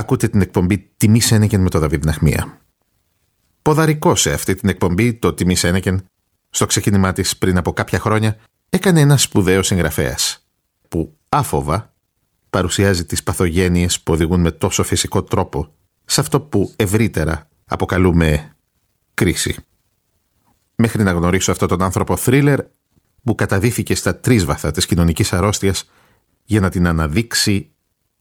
Ακούτε την εκπομπή Τιμή Σένεκεν με τον Δαβίδ Ναχμία. Ποδαρικό σε αυτή την εκπομπή, το Τιμή Σένεκεν, στο ξεκίνημά της πριν από κάποια χρόνια, έκανε ένα σπουδαίο συγγραφέας, που άφοβα παρουσιάζει τις παθογένειες που οδηγούν με τόσο φυσικό τρόπο σε αυτό που ευρύτερα αποκαλούμε κρίση. Μέχρι να γνωρίσω αυτόν τον άνθρωπο θρίλερ που καταδίθηκε στα τρίσβαθα της κοινωνικής αρρώστιας για να την αναδείξει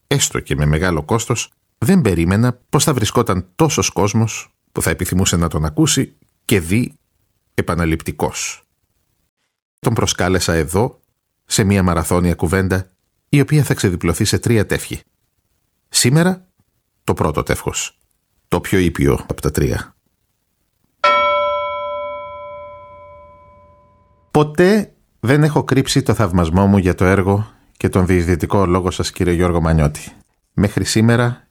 έστω και με μεγάλο κόστος, δεν περίμενα πως θα βρισκόταν τόσος κόσμος που θα επιθυμούσε να τον ακούσει και δει επαναληπτικός. Τον προσκάλεσα εδώ σε μια μαραθώνια κουβέντα η οποία θα ξεδιπλωθεί σε τρία τεύχη. Σήμερα το πρώτο τεύχος, το πιο ήπιο από τα τρία. Ποτέ δεν έχω κρύψει το θαυμασμό μου για το έργο και τον διεισδυτικό λόγο σας κύριε Γιώργο Μανιώτη. Μέχρι σήμερα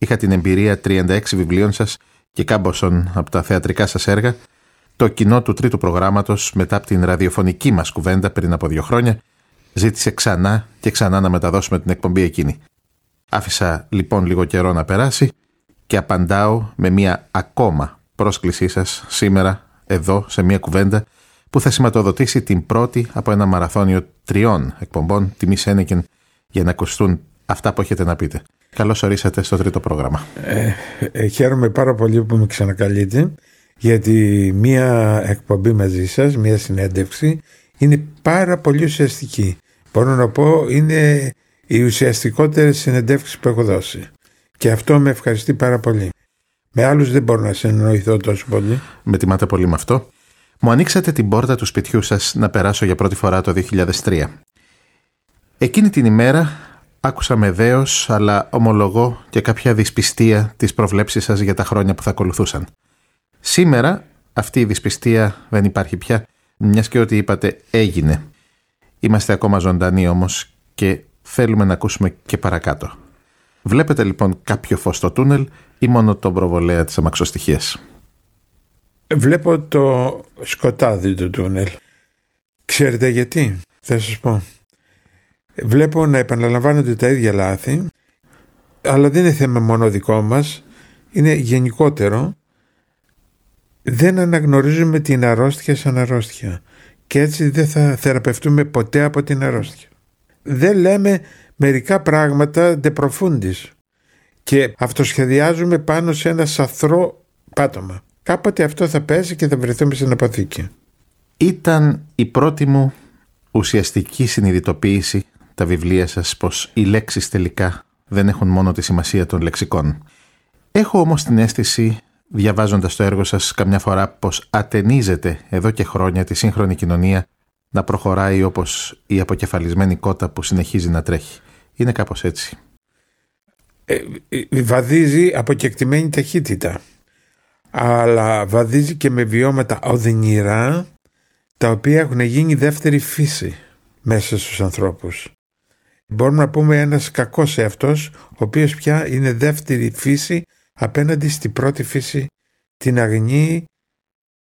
είχα την εμπειρία 36 βιβλίων σας και κάμποσον από τα θεατρικά σας έργα, το κοινό του τρίτου προγράμματος μετά από την ραδιοφωνική μας κουβέντα πριν από δύο χρόνια ζήτησε ξανά και ξανά να μεταδώσουμε την εκπομπή εκείνη. Άφησα λοιπόν λίγο καιρό να περάσει και απαντάω με μια ακόμα πρόσκλησή σας σήμερα εδώ σε μια κουβέντα που θα σηματοδοτήσει την πρώτη από ένα μαραθώνιο τριών εκπομπών τιμή Σένεκεν για να ακουστούν αυτά που έχετε να πείτε. Καλώς ορίσατε στο τρίτο πρόγραμμα. Ε, ε, χαίρομαι πάρα πολύ που με ξανακαλείτε γιατί μία εκπομπή μαζί σας, μία συνέντευξη είναι πάρα πολύ ουσιαστική. Μπορώ να πω είναι οι ουσιαστικότερες συνεντεύξεις που έχω δώσει. Και αυτό με ευχαριστεί πάρα πολύ. Με άλλους δεν μπορώ να συνεννοηθώ τόσο πολύ. Με τιμάτε πολύ με αυτό. Μου ανοίξατε την πόρτα του σπιτιού σας να περάσω για πρώτη φορά το 2003. Εκείνη την ημέρα άκουσα με δέος, αλλά ομολογώ και κάποια δυσπιστία τις προβλέψεις σας για τα χρόνια που θα ακολουθούσαν. Σήμερα αυτή η δυσπιστία δεν υπάρχει πια, μιας και ό,τι είπατε έγινε. Είμαστε ακόμα ζωντανοί όμως και θέλουμε να ακούσουμε και παρακάτω. Βλέπετε λοιπόν κάποιο φως στο τούνελ ή μόνο τον προβολέα της αμαξοστοιχίας; Βλέπω το σκοτάδι του τούνελ. Ξέρετε γιατί, θα σας πω. Βλέπω να επαναλαμβάνονται τα ίδια λάθη, αλλά δεν είναι θέμα μόνο δικό μας, είναι γενικότερο. Δεν αναγνωρίζουμε την αρρώστια σαν αρρώστια και έτσι δεν θα θεραπευτούμε ποτέ από την αρρώστια. Δεν λέμε μερικά πράγματα ντεπροφούντις και αυτοσχεδιάζουμε πάνω σε ένα σαθρό πάτωμα. Κάποτε αυτό θα πέσει και θα βρεθούμε στην αποθήκη. Ήταν η πρώτη μου ουσιαστική συνειδητοποίηση τα βιβλία σας πως οι λέξεις τελικά δεν έχουν μόνο τη σημασία των λεξικών. Έχω όμως την αίσθηση διαβάζοντας το έργο σας καμιά φορά πως ατενίζεται εδώ και χρόνια τη σύγχρονη κοινωνία να προχωράει όπως η αποκεφαλισμένη κότα που συνεχίζει να τρέχει. Είναι κάπως έτσι. Ε, ε βαδίζει από κεκτημένη ταχύτητα αλλά βαδίζει και με βιώματα οδυνηρά τα οποία έχουν γίνει δεύτερη φύση μέσα στους ανθρώπους. Μπορούμε να πούμε ένας κακός εαυτός ο οποίος πια είναι δεύτερη φύση απέναντι στην πρώτη φύση την αγνή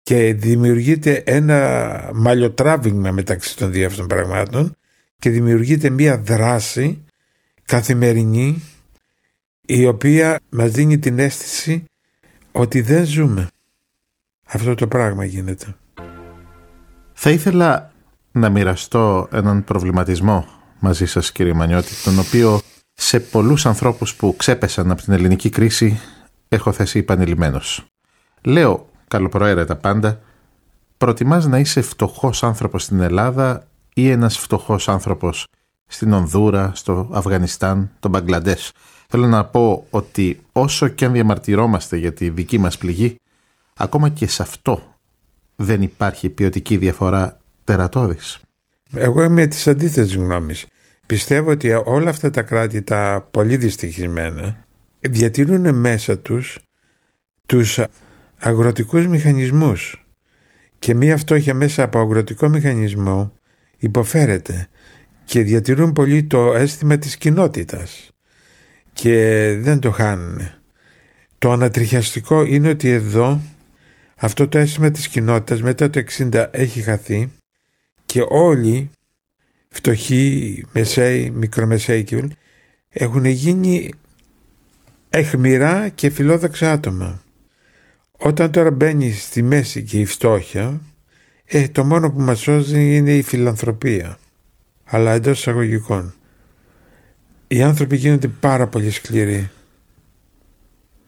και δημιουργείται ένα μαλλιοτράβηγμα μεταξύ των δύο αυτών πραγμάτων και δημιουργείται μία δράση καθημερινή η οποία μας δίνει την αίσθηση ότι δεν ζούμε. Αυτό το πράγμα γίνεται. Θα ήθελα να μοιραστώ έναν προβληματισμό μαζί σας κύριε Μανιώτη, τον οποίο σε πολλούς ανθρώπους που ξέπεσαν από την ελληνική κρίση έχω θέσει επανειλημμένος. Λέω καλοπροαίρετα πάντα, προτιμάς να είσαι φτωχός άνθρωπος στην Ελλάδα ή ένας φτωχός άνθρωπος στην Ονδούρα, στο Αφγανιστάν, τον Μπαγκλαντές. Θέλω να πω ότι όσο και αν διαμαρτυρόμαστε για τη δική μας πληγή, ακόμα και σε αυτό δεν υπάρχει ποιοτική διαφορά τερατώδης. Εγώ είμαι της αντίθετης γνώμης. Πιστεύω ότι όλα αυτά τα κράτη τα πολύ δυστυχισμένα διατηρούν μέσα τους τους αγροτικούς μηχανισμούς και μία φτώχεια μέσα από αγροτικό μηχανισμό υποφέρεται και διατηρούν πολύ το αίσθημα της κοινότητας και δεν το χάνουν. Το ανατριχιαστικό είναι ότι εδώ αυτό το αίσθημα της κοινότητας μετά το 60 έχει χαθεί και όλοι φτωχοί, μεσαίοι, μικρομεσαίοι και έχουν γίνει εχμηρά και φιλόδοξα άτομα. Όταν τώρα μπαίνει στη μέση και η φτώχεια, ε, το μόνο που μας σώζει είναι η φιλανθρωπία. Αλλά εντός εισαγωγικών. Οι άνθρωποι γίνονται πάρα πολύ σκληροί.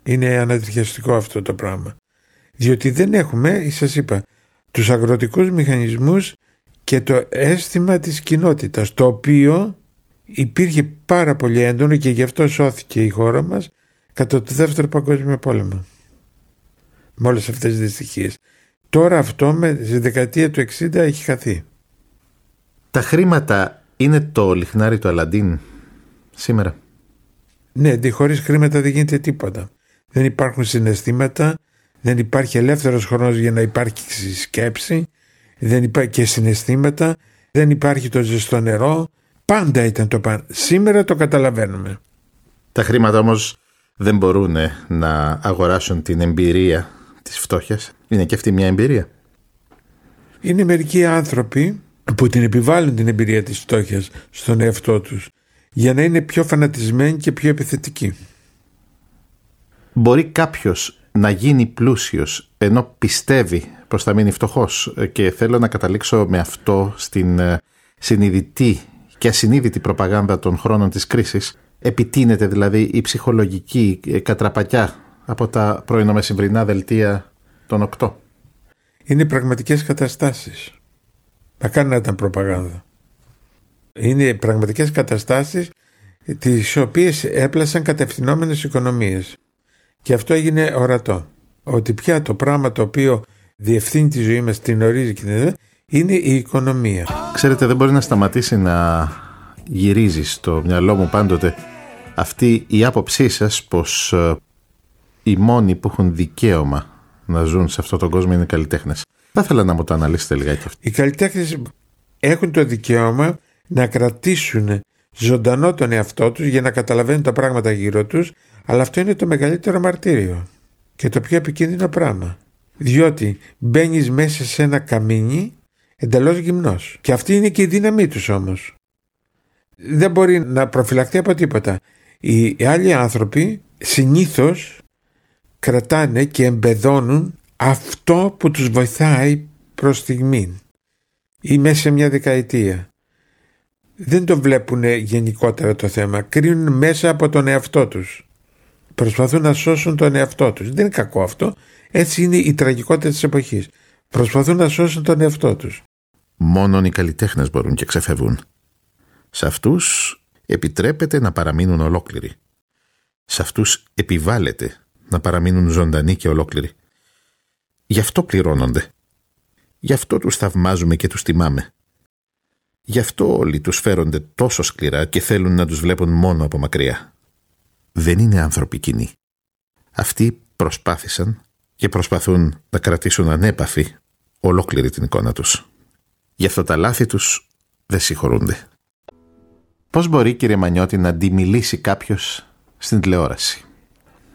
Είναι ανατριχιαστικό αυτό το πράγμα. Διότι δεν έχουμε, σας είπα, τους αγροτικούς μηχανισμούς και το αίσθημα της κοινότητας, το οποίο υπήρχε πάρα πολύ έντονο και γι' αυτό σώθηκε η χώρα μας κατά το δεύτερο παγκόσμιο πόλεμο. Με όλες αυτές τις δυστυχίες. Τώρα αυτό με, στη δεκαετία του 60 έχει χαθεί. Τα χρήματα είναι το λιχνάρι του Αλαντίν σήμερα; Ναι, χωρίς χρήματα δεν γίνεται τίποτα. Δεν υπάρχουν συναισθήματα, δεν υπάρχει ελεύθερος χρόνος για να υπάρχει σκέψη, δεν υπάρχει και συναισθήματα, δεν υπάρχει το ζεστό νερό, πάντα ήταν το πάντα. Σήμερα το καταλαβαίνουμε. Τα χρήματα όμως δεν μπορούν να αγοράσουν την εμπειρία της φτώχειας. Είναι και αυτή μια εμπειρία. Είναι μερικοί άνθρωποι που την επιβάλλουν την εμπειρία της φτώχειας στον εαυτό τους για να είναι πιο φανατισμένοι και πιο επιθετικοί. Μπορεί κάποιος να γίνει πλούσιος ενώ πιστεύει πως θα μείνει φτωχός και θέλω να καταλήξω με αυτό στην ε, συνειδητή και ασυνείδητη προπαγάνδα των χρόνων της κρίσης επιτείνεται δηλαδή η ψυχολογική ε, κατραπακιά από τα πρωινομεσημβρινά δελτία των 8. Είναι πραγματικές καταστάσεις. Θα να ήταν προπαγάνδα. Είναι πραγματικές καταστάσεις τις οποίες έπλασαν κατευθυνόμενες οικονομίες. Και αυτό έγινε ορατό. Ότι πια το πράγμα το οποίο διευθύνει τη ζωή μας, την ορίζει και την είναι η οικονομία. Ξέρετε δεν μπορεί να σταματήσει να γυρίζεις στο μυαλό μου πάντοτε αυτή η άποψή σας πως ε, οι μόνοι που έχουν δικαίωμα να ζουν σε αυτόν τον κόσμο είναι οι καλλιτέχνες. Θα ήθελα να μου το αναλύσετε λιγάκι αυτό. Οι καλλιτέχνες έχουν το δικαίωμα να κρατήσουν ζωντανό τον εαυτό τους για να καταλαβαίνουν τα πράγματα γύρω τους αλλά αυτό είναι το μεγαλύτερο μαρτύριο και το πιο επικίνδυνο πράγμα. Διότι μπαίνεις μέσα σε ένα καμίνι εντελώς γυμνός. Και αυτή είναι και η δύναμή τους όμως. Δεν μπορεί να προφυλαχθεί από τίποτα. Οι άλλοι άνθρωποι συνήθως κρατάνε και εμπεδώνουν αυτό που τους βοηθάει προς στιγμή ή μέσα σε μια δεκαετία. Δεν το βλέπουν γενικότερα το θέμα, κρίνουν μέσα από τον εαυτό τους. Προσπαθούν να σώσουν τον εαυτό τους. Δεν είναι κακό αυτό, έτσι είναι η τραγικότητα της εποχής. Προσπαθούν να σώσουν τον εαυτό τους. Μόνον οι καλλιτέχνες μπορούν και ξεφεύγουν. Σε αυτούς επιτρέπεται να παραμείνουν ολόκληροι. Σε αυτούς επιβάλλεται να παραμείνουν ζωντανοί και ολόκληροι. Γι' αυτό πληρώνονται. Γι' αυτό τους θαυμάζουμε και τους τιμάμε. Γι' αυτό όλοι τους φέρονται τόσο σκληρά και θέλουν να τους βλέπουν μόνο από μακριά. Δεν είναι άνθρωποι κοινοί. Αυτοί προσπάθησαν και προσπαθούν να κρατήσουν ανέπαφη ολόκληρη την εικόνα τους. Γι' αυτό τα λάθη τους δεν συγχωρούνται. Πώς μπορεί κύριε Μανιώτη να αντιμιλήσει κάποιος στην τηλεόραση;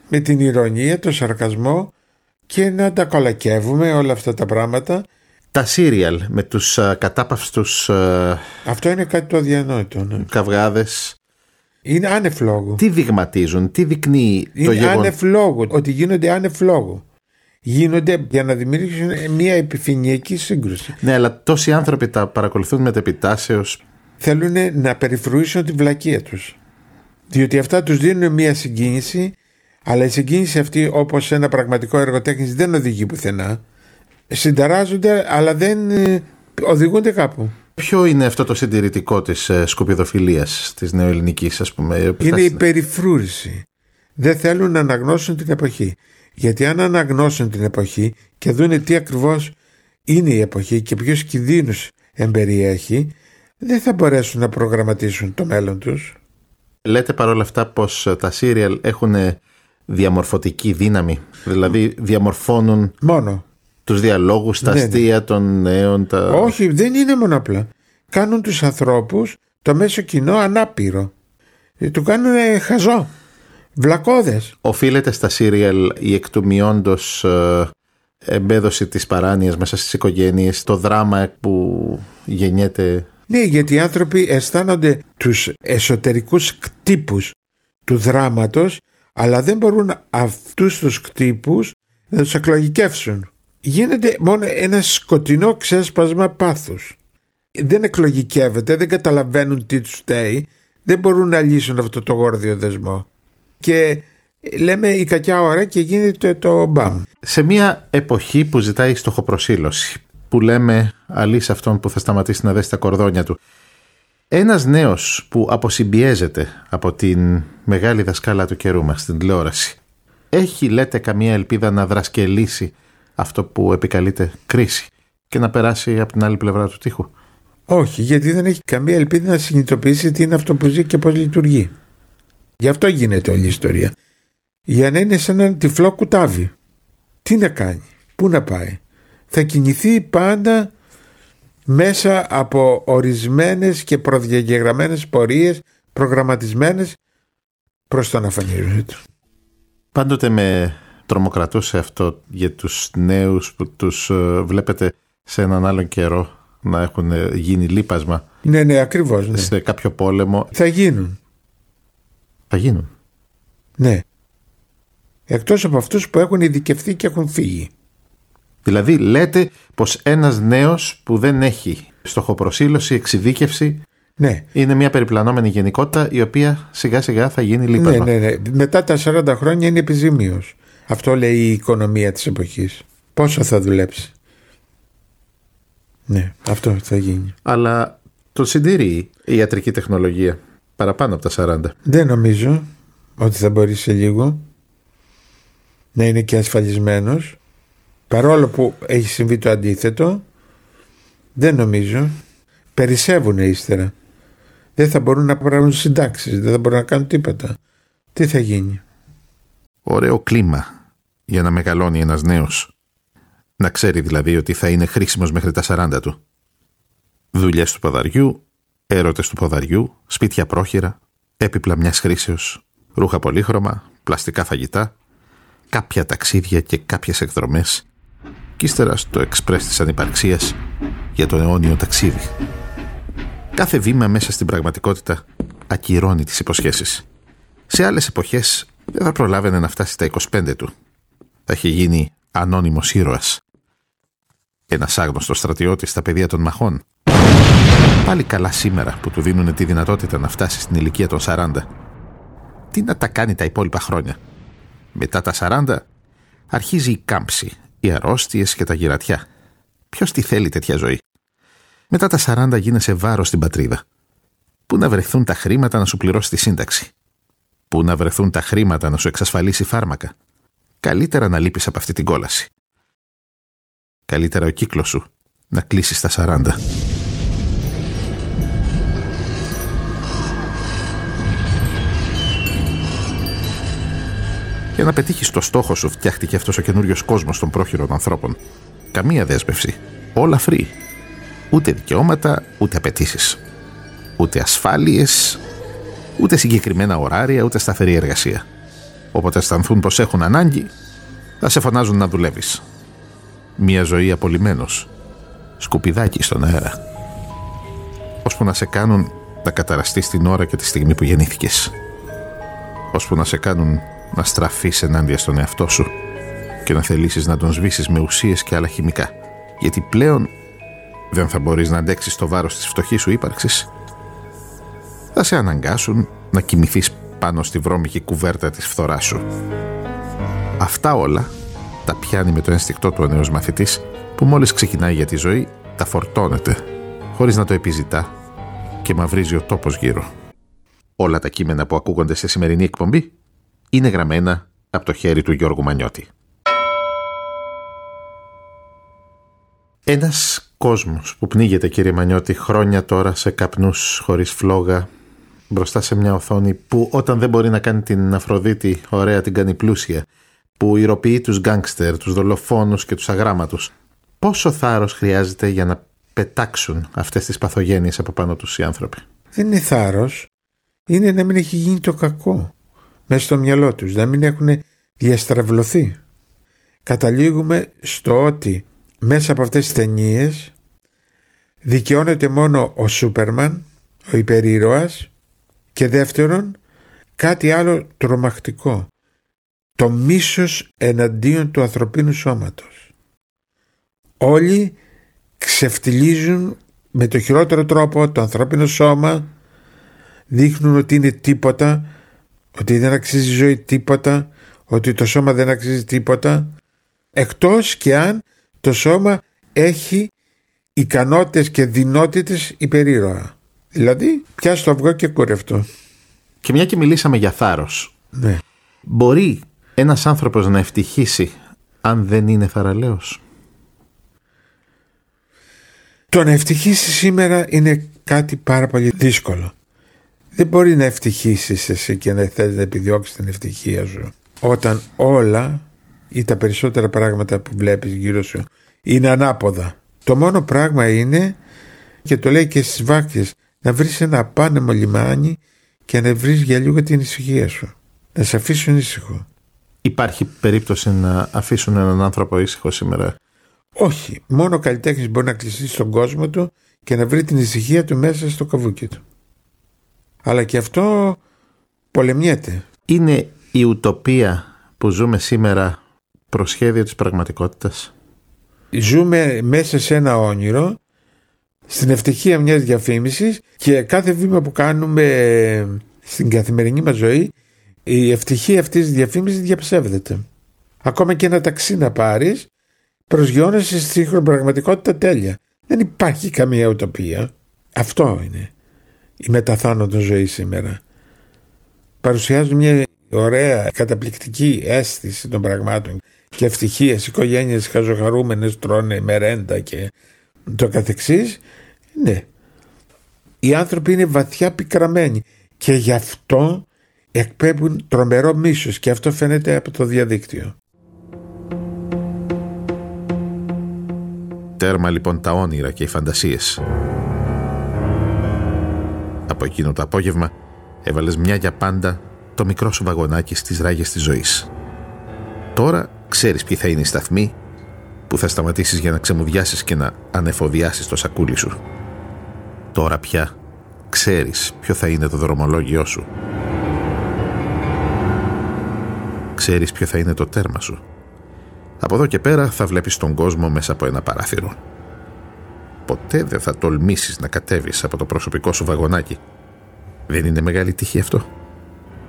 Με την ηρωνία, το σαρκασμό και να τα κολακεύουμε όλα αυτά τα πράγματα. Τα σύριαλ με τους uh, κατάπαυστους... Αυτό είναι κάτι το αδιανόητο. Ναι. Καυγάδες. Είναι άνευ Τι δειγματίζουν, τι δεικνύει είναι το γεγονός; Είναι άνευ ότι γίνονται άνευ Γίνονται για να δημιουργήσουν μια επιφυνειακή σύγκρουση. Ναι, αλλά τόσοι άνθρωποι τα παρακολουθούν με τεπιτάσεως. Θέλουν να περιφρουήσουν τη βλακεία τους. Διότι αυτά τους δίνουν μια συγκίνηση αλλά η συγκίνηση αυτή όπως ένα πραγματικό έργο τέχνης δεν οδηγεί πουθενά. Συνταράζονται αλλά δεν ε, οδηγούνται κάπου. Ποιο είναι αυτό το συντηρητικό της ε, σκουπιδοφιλίας της νεοελληνικής ας πούμε. Είναι η περιφρούρηση. Δεν θέλουν να αναγνώσουν την εποχή. Γιατί αν αναγνώσουν την εποχή και δουν τι ακριβώς είναι η εποχή και ποιους κινδύνους εμπεριέχει δεν θα μπορέσουν να προγραμματίσουν το μέλλον τους. Λέτε παρόλα αυτά πως τα σύριαλ έχουν διαμορφωτική δύναμη. Δηλαδή διαμορφώνουν μόνο τους διαλόγους, τα αστεία των νέων. Τα... Όχι, δεν είναι μόνο απλά. Κάνουν τους ανθρώπους το μέσο κοινό ανάπηρο. Ε, του κάνουν χαζό. Βλακώδες. Οφείλεται στα σύριαλ η εκ του μειόντος ε, εμπέδωση της παράνοιας μέσα στις οικογένειες, το δράμα που γεννιέται. Ναι, γιατί οι άνθρωποι αισθάνονται τους εσωτερικούς κτύπους του δράματος Αλλά δεν μπορούν αυτούς τους κτύπους να τους εκλογικεύσουν. Γίνεται μόνο ένα σκοτεινό ξέσπασμα πάθους. Δεν εκλογικεύεται, δεν καταλαβαίνουν τι τους φταίει, δεν μπορούν να λύσουν αυτό το γόρδιο δεσμό. Και λέμε η κακιά ώρα και γίνεται το μπαμ. Σε μια εποχή που ζητάει στοχοπροσύλωση, που λέμε αλής σε αυτόν που θα σταματήσει να δέσει τα κορδόνια του, ένας νέος που αποσυμπιέζεται από την μεγάλη δασκάλα του καιρού μας, την τηλεόραση, έχει λέτε καμία ελπίδα να δρασκελίσει αυτό που επικαλείται κρίση και να περάσει από την άλλη πλευρά του τείχου. Όχι, γιατί δεν έχει καμία ελπίδα να συνειδητοποιήσει τι είναι αυτό που ζει και πώς λειτουργεί. Γι' αυτό γίνεται όλη η ιστορία. Για να είναι σαν ένα τυφλό κουτάβι. Τι να κάνει, πού να πάει. Θα κινηθεί πάντα μέσα από ορισμένες και προδιαγεγραμμένες πορείες προγραμματισμένες προς τον αφανισμό του. Πάντοτε με τρομοκρατούσε αυτό για τους νέους που τους ε, βλέπετε σε έναν άλλον καιρό να έχουν γίνει λίπασμα. Ναι, ναι, ακριβώς. Ναι. Σε κάποιο πόλεμο. Θα γίνουν. Θα γίνουν. Ναι. Εκτός από αυτούς που έχουν ειδικευθεί και έχουν φύγει. Δηλαδή λέτε πως ένας νέος που δεν έχει στοχοπροσύλωση, εξειδίκευση ναι. είναι μια περιπλανόμενη γενικότητα η οποία σιγά σιγά θα γίνει λίπασμα. Ναι, ναι, ναι. Μετά τα 40 χρόνια είναι επιζήμιος. Αυτό λέει η οικονομία της εποχής. Πόσο θα δουλέψει. Ναι, αυτό θα γίνει. Αλλά το συντηρεί η ιατρική τεχνολογία παραπάνω από τα 40. Δεν νομίζω ότι θα μπορεί σε λίγο να είναι και ασφαλισμένος παρόλο που έχει συμβεί το αντίθετο δεν νομίζω περισσεύουν ύστερα δεν θα μπορούν να πάρουν συντάξεις, δεν θα μπορούν να κάνουν τίποτα τι θα γίνει Ωραίο κλίμα για να μεγαλώνει ένας νέος να ξέρει δηλαδή ότι θα είναι χρήσιμος μέχρι τα 40 του δουλειές του ποδαριού έρωτες του ποδαριού σπίτια πρόχειρα έπιπλα μιας χρήσεως ρούχα πολύχρωμα, πλαστικά φαγητά κάποια ταξίδια και κάποιες εκδρομές και ύστερα στο εξπρές της ανυπαρξίας για το αιώνιο ταξίδι. Κάθε βήμα μέσα στην πραγματικότητα ακυρώνει τις υποσχέσεις. Σε άλλες εποχές δεν θα προλάβαινε να φτάσει στα 25 του. Θα έχει γίνει ανώνυμος ήρωας. Ένας άγνωστος στρατιώτης στα πεδία των μαχών. Πάλι καλά σήμερα που του δίνουν τη δυνατότητα να φτάσει στην ηλικία των 40. Τι να τα κάνει τα υπόλοιπα χρόνια. Μετά τα 40 αρχίζει η κάμψη, οι αρρώστιες και τα γυρατιά. Ποιος τη θέλει τέτοια ζωή; Μετά τα 40 γίνεσαι βάρος στην πατρίδα. Πού να βρεθούν τα χρήματα να σου πληρώσει τη σύνταξη; Πού να βρεθούν τα χρήματα να σου εξασφαλίσει φάρμακα; Καλύτερα να λείπεις από αυτή την κόλαση. Καλύτερα ο κύκλος σου να κλείσεις στα 40. Για να πετύχεις το στόχο σου, φτιάχτηκε αυτός ο καινούριος κόσμος των πρόχειρων ανθρώπων. Καμία δέσμευση. Όλα free. Ούτε δικαιώματα, ούτε απαιτήσεις. Ούτε ασφάλειες, ούτε συγκεκριμένα ωράρια, ούτε σταθερή εργασία. Όποτε αισθανθούν πως έχουν ανάγκη, θα σε φωνάζουν να δουλεύεις. Μια ζωή απολυμμένος. Σκουπιδάκι στον αέρα. Ώσπου να σε κάνουν να καταραστείς την ώρα και τη στιγμή που γεννήθηκες. Ώσπου να σε κάνουν να στραφείς ενάντια στον εαυτό σου και να θελήσεις να τον σβήσεις με ουσίες και άλλα χημικά. Γιατί πλέον δεν θα μπορείς να αντέξεις το βάρος της φτωχής σου ύπαρξης. Θα σε αναγκάσουν να κοιμηθείς πάνω στη βρώμικη κουβέρτα της φθοράς σου. Αυτά όλα τα πιάνει με το ένστικτό του ο νέος μαθητής που μόλις ξεκινάει για τη ζωή τα φορτώνεται χωρίς να το επιζητά και μαυρίζει ο τόπος γύρω. Όλα τα κείμενα που ακούγονται σε σημερινή εκπομπή είναι γραμμένα από το χέρι του Γιώργου Μανιώτη. Ένας κόσμος που πνίγεται κύριε Μανιώτη χρόνια τώρα σε καπνούς χωρίς φλόγα μπροστά σε μια οθόνη που όταν δεν μπορεί να κάνει την Αφροδίτη ωραία την κάνει πλούσια που ηρωποιεί τους γκάνγκστερ, τους δολοφόνους και τους αγράμματους. Πόσο θάρρος χρειάζεται για να πετάξουν αυτές τις παθογένειες από πάνω τους οι άνθρωποι; Δεν είναι θάρρος, είναι να μην έχει γίνει το κακό μέσα στο μυαλό τους, να μην έχουν διαστραβλωθεί. Καταλήγουμε στο ότι μέσα από αυτές τις ταινίες δικαιώνεται μόνο ο Σούπερμαν, ο υπερήρωας και δεύτερον κάτι άλλο τρομακτικό. το μίσος εναντίον του ανθρωπίνου σώματος. Όλοι ξεφτιλίζουν με το χειρότερο τρόπο το ανθρώπινο σώμα, δείχνουν ότι είναι τίποτα, ότι δεν αξίζει ζωή τίποτα, ότι το σώμα δεν αξίζει τίποτα, εκτός και αν το σώμα έχει ικανότητες και δυνότητες υπερήρωα. Δηλαδή, πιάσει το αυγό και κουρευτό. Και μια και μιλήσαμε για θάρρος. Ναι. Μπορεί ένας άνθρωπος να ευτυχήσει αν δεν είναι θαραλέος; Το να ευτυχήσει σήμερα είναι κάτι πάρα πολύ δύσκολο. Δεν μπορεί να ευτυχήσεις εσύ και να θέλεις να επιδιώξεις την ευτυχία σου όταν όλα ή τα περισσότερα πράγματα που βλέπεις γύρω σου είναι ανάποδα. Το μόνο πράγμα είναι και το λέει και στις βάκτες να βρεις ένα απάνεμο λιμάνι και να βρεις για λίγο την ησυχία σου. Να σε αφήσουν ήσυχο. Υπάρχει περίπτωση να αφήσουν έναν άνθρωπο ήσυχο σήμερα; Όχι. Μόνο ο καλλιτέχνης μπορεί να κλειστεί στον κόσμο του και να βρει την ησυχία του μέσα στο καβούκι του. Αλλά και αυτό πολεμιέται. Είναι η ουτοπία που ζούμε σήμερα προσχέδιο της πραγματικότητας; Ζούμε μέσα σε ένα όνειρο στην ευτυχία μιας διαφήμισης και κάθε βήμα που κάνουμε στην καθημερινή μας ζωή η ευτυχία αυτής της διαφήμισης διαψεύδεται. Ακόμα και ένα ταξί να πάρεις προσγειώνεσαι στη πραγματικότητα τέλεια. Δεν υπάρχει καμία ουτοπία. Αυτό είναι η μεταθάνατος ζωή σήμερα. Παρουσιάζουν μια ωραία καταπληκτική αίσθηση των πραγμάτων και ευτυχίες, οικογένειες χαζοχαρούμενες τρώνε μερέντα και το καθεξής ναι. Οι άνθρωποι είναι βαθιά πικραμένοι και γι' αυτό εκπέμπουν τρομερό μίσος και αυτό φαίνεται από το διαδίκτυο. Τέρμα λοιπόν τα όνειρα και οι φαντασίες. Από εκείνο το απόγευμα έβαλες μια για πάντα το μικρό σου βαγονάκι στις ράγες της ζωής. Τώρα ξέρεις ποιοι θα είναι οι σταθμοί που θα σταματήσεις για να ξεμουδιάσεις και να ανεφοδιάσεις το σακούλι σου. Τώρα πια ξέρεις ποιο θα είναι το δρομολόγιό σου. Ξέρεις ποιο θα είναι το τέρμα σου. Από εδώ και πέρα θα βλέπεις τον κόσμο μέσα από ένα παράθυρο. Ποτέ δεν θα τολμήσεις να κατέβεις από το προσωπικό σου βαγονάκι. Δεν είναι μεγάλη τύχη αυτό.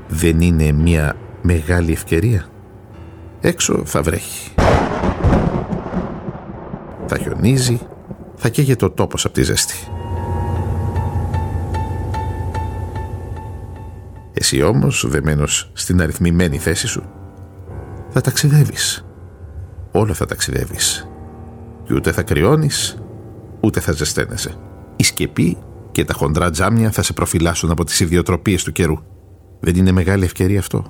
Δεν είναι μια μεγάλη ευκαιρία. Έξω θα βρέχει. Θα χιονίζει, θα καίγεται ο τόπος από τη ζέστη. Εσύ όμως, δεμένος στην αριθμημένη θέση σου, θα ταξιδεύεις. Όλο θα ταξιδεύεις. Και ούτε θα κρυώνεις, ούτε θα ζεσταίνεσαι. Η σκεπή και τα χοντρά τζάμια θα σε προφυλάσσουν από τις ιδιοτροπίες του καιρού. Δεν είναι μεγάλη ευκαιρία αυτό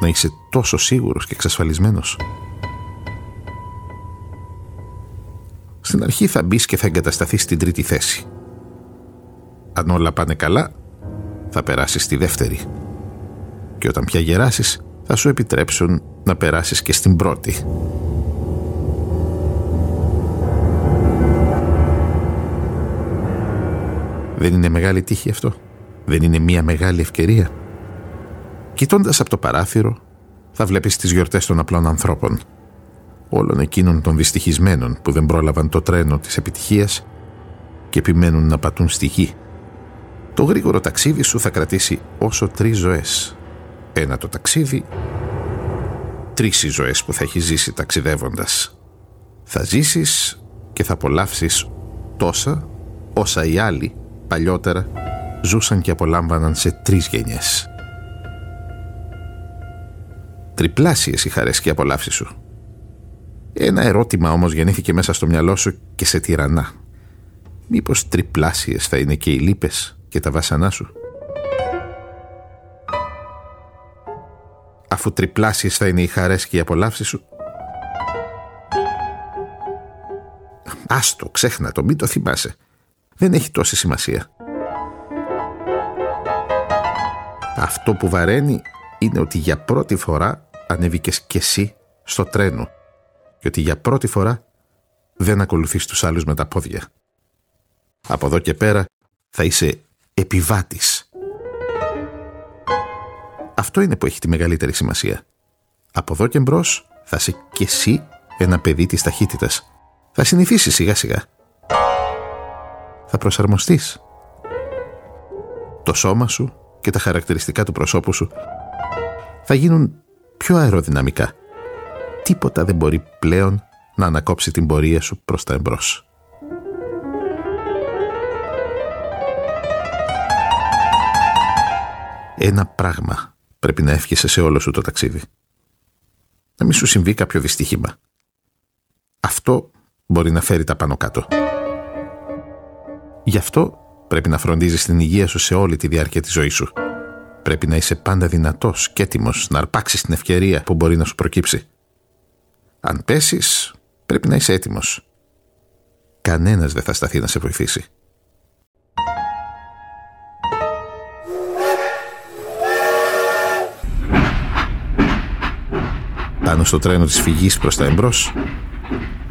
να είσαι τόσο σίγουρος και εξασφαλισμένος. Στην αρχή θα μπεις και θα εγκατασταθείς στην τρίτη θέση. Αν όλα πάνε καλά, θα περάσεις στη δεύτερη. Και όταν πια γεράσεις, θα σου επιτρέψουν να περάσεις και στην πρώτη. Δεν είναι μεγάλη τύχη αυτό. Δεν είναι μια μεγάλη ευκαιρία. Κοιτώντας από το παράθυρο, θα βλέπεις τις γιορτές των απλών ανθρώπων. Όλων εκείνων των δυστυχισμένων που δεν πρόλαβαν το τρένο της επιτυχίας και επιμένουν να πατούν στη γη. Το γρήγορο ταξίδι σου θα κρατήσει όσο τρεις ζωές. Ένα το ταξίδι, τρεις οι ζωές που θα έχεις ζήσει ταξιδεύοντας. Θα ζήσεις και θα απολαύσεις τόσα όσα οι άλλοι παλιότερα ζούσαν και απολάμβαναν σε τρεις γενιές τριπλάσιες οι χαρές και οι απολαύσεις σου. Ένα ερώτημα όμως γεννήθηκε μέσα στο μυαλό σου και σε τυραννά. Μήπως τριπλάσιες θα είναι και οι λύπες και τα βάσανά σου; Αφού τριπλάσιες θα είναι οι χαρές και οι απολαύσεις σου; Άστο, ξέχνα το, μην το θυμάσαι. Δεν έχει τόση σημασία. Αυτό που βαραίνει είναι ότι για πρώτη φορά ανέβηκες κι εσύ στο τρένο και ότι για πρώτη φορά δεν ακολουθείς τους άλλους με τα πόδια. Από εδώ και πέρα θα είσαι επιβάτης. Αυτό είναι που έχει τη μεγαλύτερη σημασία. Από εδώ και μπρος θα είσαι κι εσύ ένα παιδί της ταχύτητας. Θα συνηθίσεις σιγά σιγά. Θα προσαρμοστείς. Το σώμα σου και τα χαρακτηριστικά του προσώπου σου θα γίνουν πιο αεροδυναμικά. Τίποτα δεν μπορεί πλέον να ανακόψει την πορεία σου προς τα εμπρός. Ένα πράγμα πρέπει να εύχεσαι σε όλο σου το ταξίδι. Να μην σου συμβεί κάποιο δυστύχημα. Αυτό μπορεί να φέρει τα πάνω κάτω. Γι' αυτό πρέπει να φροντίζεις την υγεία σου σε όλη τη διάρκεια της ζωής σου. Πρέπει να είσαι πάντα δυνατός και έτοιμος να αρπάξεις την ευκαιρία που μπορεί να σου προκύψει. Αν πέσεις, πρέπει να είσαι έτοιμος. Κανένας δεν θα σταθεί να σε βοηθήσει. Πάνω στο τρένο της φυγής προς τα εμπρός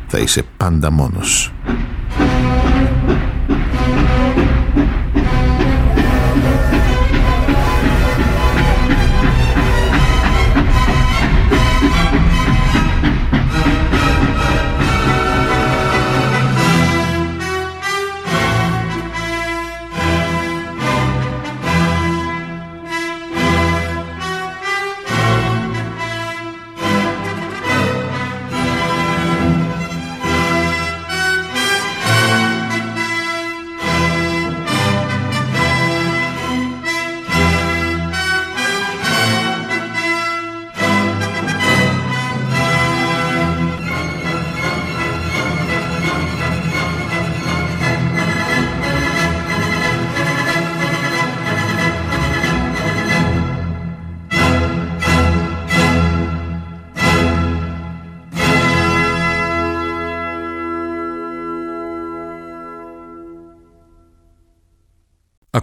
θα είσαι πάντα μόνος.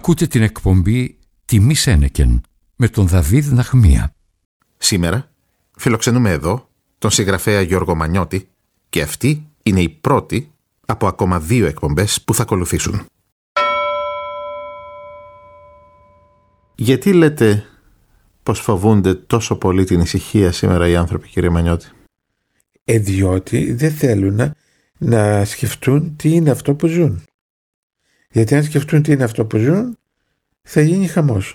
Ακούτε την εκπομπή «Τιμή Σένεκεν» με τον Δαβίδ Ναχμία. Σήμερα φιλοξενούμε εδώ τον συγγραφέα Γιώργο Μανιώτη και αυτή είναι η πρώτη από ακόμα δύο εκπομπές που θα ακολουθήσουν. Γιατί λέτε πως φοβούνται τόσο πολύ την ησυχία σήμερα οι άνθρωποι κύριε Μανιώτη; Ε, διότι δεν θέλουν να, να σκεφτούν τι είναι αυτό που ζουν. Γιατί αν σκεφτούν τι είναι αυτό που ζουν, θα γίνει χαμός.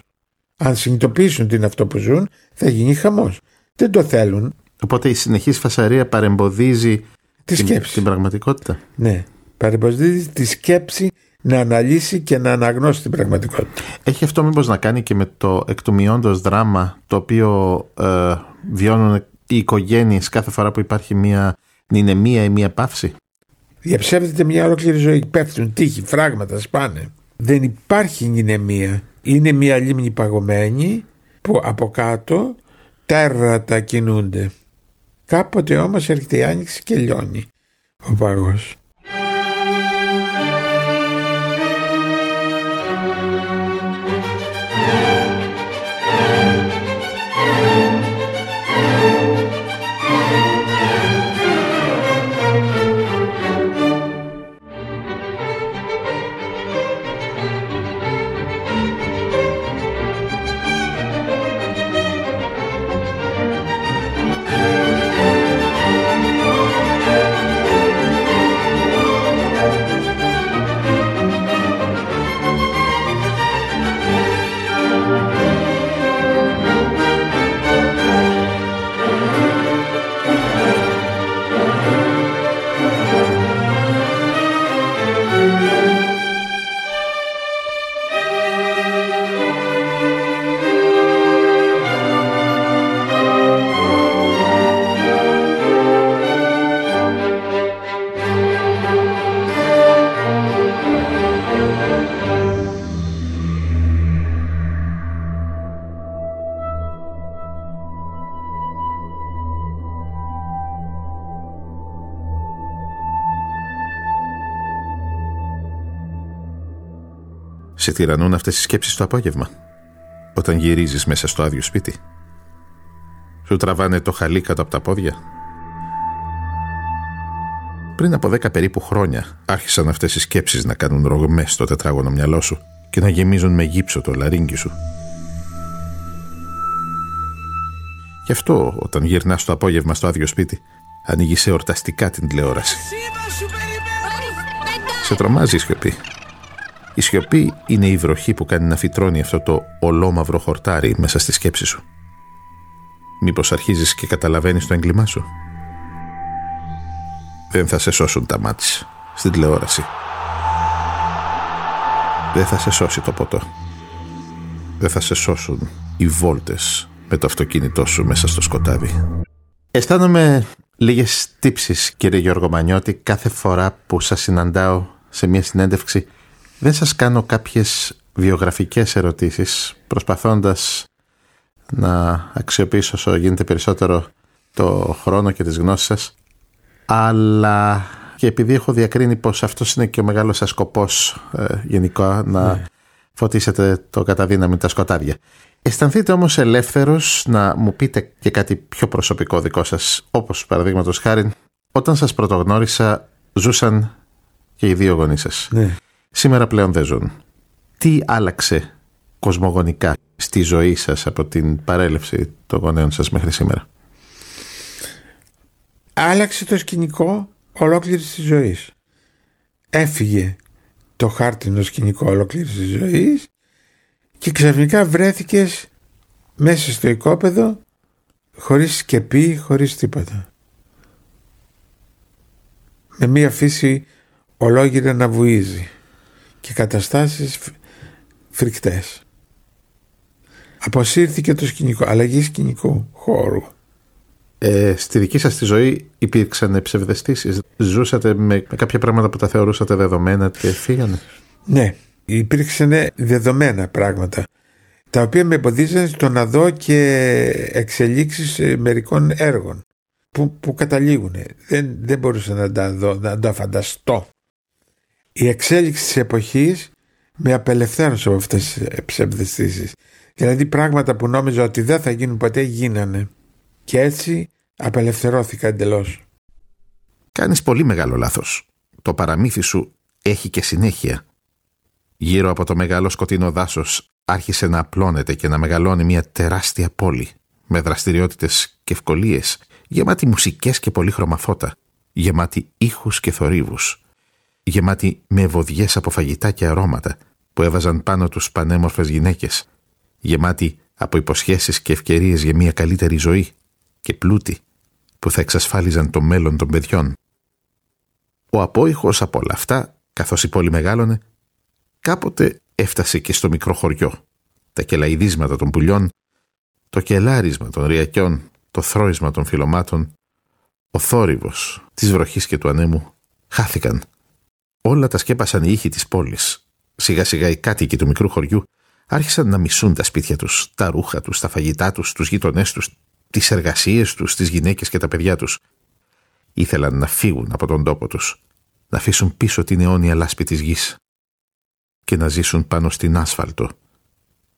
Αν συνειδητοποιήσουν τι είναι αυτό που ζουν, θα γίνει χαμός. Δεν το θέλουν. Οπότε η συνεχής φασαρία παρεμποδίζει Τη την, σκέψη. την πραγματικότητα. Ναι. Παρεμποδίζει τη σκέψη να αναλύσει και να αναγνώσει την πραγματικότητα. Έχει αυτό μήπως να κάνει και με το εκ του μειόντος δράμα το οποίο ε, βιώνουν οι οικογένειες κάθε φορά που υπάρχει μια νηνεμία ή μια παύση; Διαψεύδεται μια ολόκληρη ζωή. Πέφτουν τείχη, φράγματα, σπάνε. Δεν υπάρχει νηνεμία. Είναι μια λίμνη παγωμένη που από κάτω τέρατα κινούνται. Κάποτε όμως έρχεται η άνοιξη και λιώνει ο πάγος. Σε τυραννούν αυτές οι σκέψεις το απόγευμα όταν γυρίζεις μέσα στο άδειο σπίτι. Σου τραβάνε το χαλί κάτω από τα πόδια. Πριν από δέκα περίπου χρόνια άρχισαν αυτές οι σκέψεις να κάνουν ρογμές στο τετράγωνο μυαλό σου και να γεμίζουν με γύψο το λαρίνγκι σου. Γι' αυτό όταν γυρνάς το απόγευμα στο άδειο σπίτι, ανοίγεις εορταστικά την τηλεόραση. Σε τρομάζει η σιωπή. Η σιωπή είναι η βροχή που κάνει να φυτρώνει αυτό το ολόμαυρο χορτάρι μέσα στη σκέψη σου. Μήπως αρχίζεις και καταλαβαίνεις το έγκλημά σου; Δεν θα σε σώσουν τα μάτια στην τηλεόραση. Δεν θα σε σώσει το ποτό. Δεν θα σε σώσουν οι βόλτες με το αυτοκίνητό σου μέσα στο σκοτάδι. Αισθάνομαι λίγες τύψεις κύριε Γιώργο Μανιώτη κάθε φορά που σας συναντάω σε μια συνέντευξη δεν σας κάνω κάποιες βιογραφικές ερωτήσεις προσπαθώντας να αξιοποιήσω όσο γίνεται περισσότερο το χρόνο και τις γνώσεις σας αλλά και επειδή έχω διακρίνει πως αυτός είναι και ο μεγάλος σας σκοπός ε, γενικά να ναι. φωτίσετε το καταδύναμη τα σκοτάδια. Αισθανθείτε όμως ελεύθερος να μου πείτε και κάτι πιο προσωπικό δικό σας όπως παραδείγματος χάρη όταν σας πρωτογνώρισα ζούσαν και οι δύο γονείς σας. Ναι. Σήμερα πλέον δεν ζουν. Τι άλλαξε κοσμογονικά στη ζωή σας από την παρέλευση των γονέων σας μέχρι σήμερα; Άλλαξε το σκηνικό ολόκληρης της ζωής. Έφυγε το χάρτινο σκηνικό ολόκληρης της ζωής και ξαφνικά βρέθηκες μέσα στο οικόπεδο χωρίς σκεπή, χωρίς τίποτα. Με μία φύση ολόγυρα να βουίζει και καταστάσεις φρικτές. Αποσύρθηκε το σκηνικό, αλλαγή σκηνικού χώρου. Ε, στη δική σας τη ζωή υπήρξαν ψευδεστήσεις; Ζούσατε με, με κάποια πράγματα που τα θεωρούσατε δεδομένα και φύγανε. Ναι, υπήρξαν δεδομένα πράγματα τα οποία με εμποδίζαν στο να δω και εξελίξεις ε, μερικών έργων που, που καταλήγουν. Δεν, δεν μπορούσα να τα δω, να τα φανταστώ. Η εξέλιξη της εποχής με απελευθέρωσε από αυτές τις ψευδεστήσεις. Δηλαδή πράγματα που νόμιζα ότι δεν θα γίνουν ποτέ γίνανε. Και έτσι απελευθερώθηκα εντελώς. Κάνεις πολύ μεγάλο λάθος. Το παραμύθι σου έχει και συνέχεια. Γύρω από το μεγάλο σκοτεινό δάσος άρχισε να απλώνεται και να μεγαλώνει μια τεράστια πόλη με δραστηριότητες και ευκολίες, γεμάτη μουσικές και πολύχρωμα φώτα, γεμάτη ήχους και θορύβους, γεμάτη με ευωδιές από φαγητά και αρώματα που έβαζαν πάνω τους πανέμορφες γυναίκες, γεμάτη από υποσχέσεις και ευκαιρίες για μια καλύτερη ζωή και πλούτη που θα εξασφάλιζαν το μέλλον των παιδιών. Ο απόϊχος από όλα αυτά, καθώς η πόλη μεγάλωνε, κάποτε έφτασε και στο μικρό χωριό. Τα κελαϊδίσματα των πουλιών, το κελάρισμα των ριακιών, το θρόισμα των φυλωμάτων, ο θόρυβος της βροχής και του ανέμου χάθηκαν. Όλα τα σκέπασαν οι ήχοι της πόλης. Σιγά σιγά οι κάτοικοι του μικρού χωριού άρχισαν να μισούν τα σπίτια τους, τα ρούχα τους, τα φαγητά τους, τους γείτονές τους, τις εργασίες τους, τις γυναίκες και τα παιδιά τους. Ήθελαν να φύγουν από τον τόπο τους, να αφήσουν πίσω την αιώνια λάσπη της γης και να ζήσουν πάνω στην άσφαλτο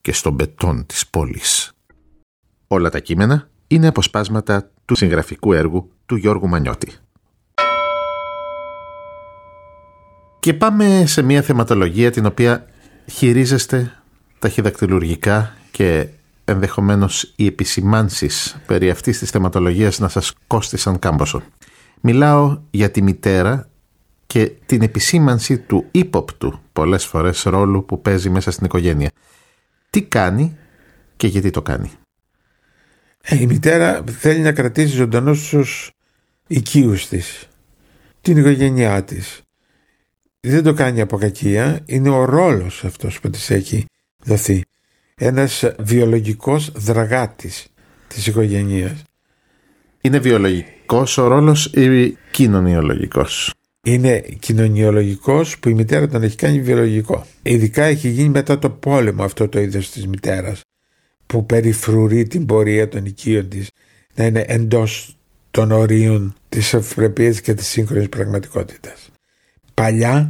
και στο μπετόν της πόλης. Όλα τα κείμενα είναι αποσπάσματα του συγγραφικού έργου του Γιώργου Μανιώτη. Και πάμε σε μια θεματολογία την οποία χειρίζεστε ταχυδακτηλουργικά και ενδεχομένως οι επισημάνσεις περί αυτής της θεματολογίας να σας κόστησαν κάμποσο. Μιλάω για τη μητέρα και την επισήμανση του ύποπτου πολλές φορές ρόλου που παίζει μέσα στην οικογένεια. Τι κάνει και γιατί το κάνει. Ε, η μητέρα θέλει να κρατήσει ζωντανούς τους οικείους της, την οικογένειά της. Δεν το κάνει από κακία, είναι ο ρόλος αυτός που της έχει δοθεί ένας βιολογικός δραγάτης της οικογένειας. Είναι βιολογικός ο ρόλος ή κοινωνιολογικός; Είναι κοινωνιολογικός που η μητέρα τον έχει κάνει βιολογικό. Ειδικά έχει γίνει μετά το πόλεμο αυτό το είδος της μητέρας που περιφρουρεί την πορεία των οικείων της να είναι εντός των ορίων της ευπρεπίας και της σύγχρονης πραγματικότητας. Παλιά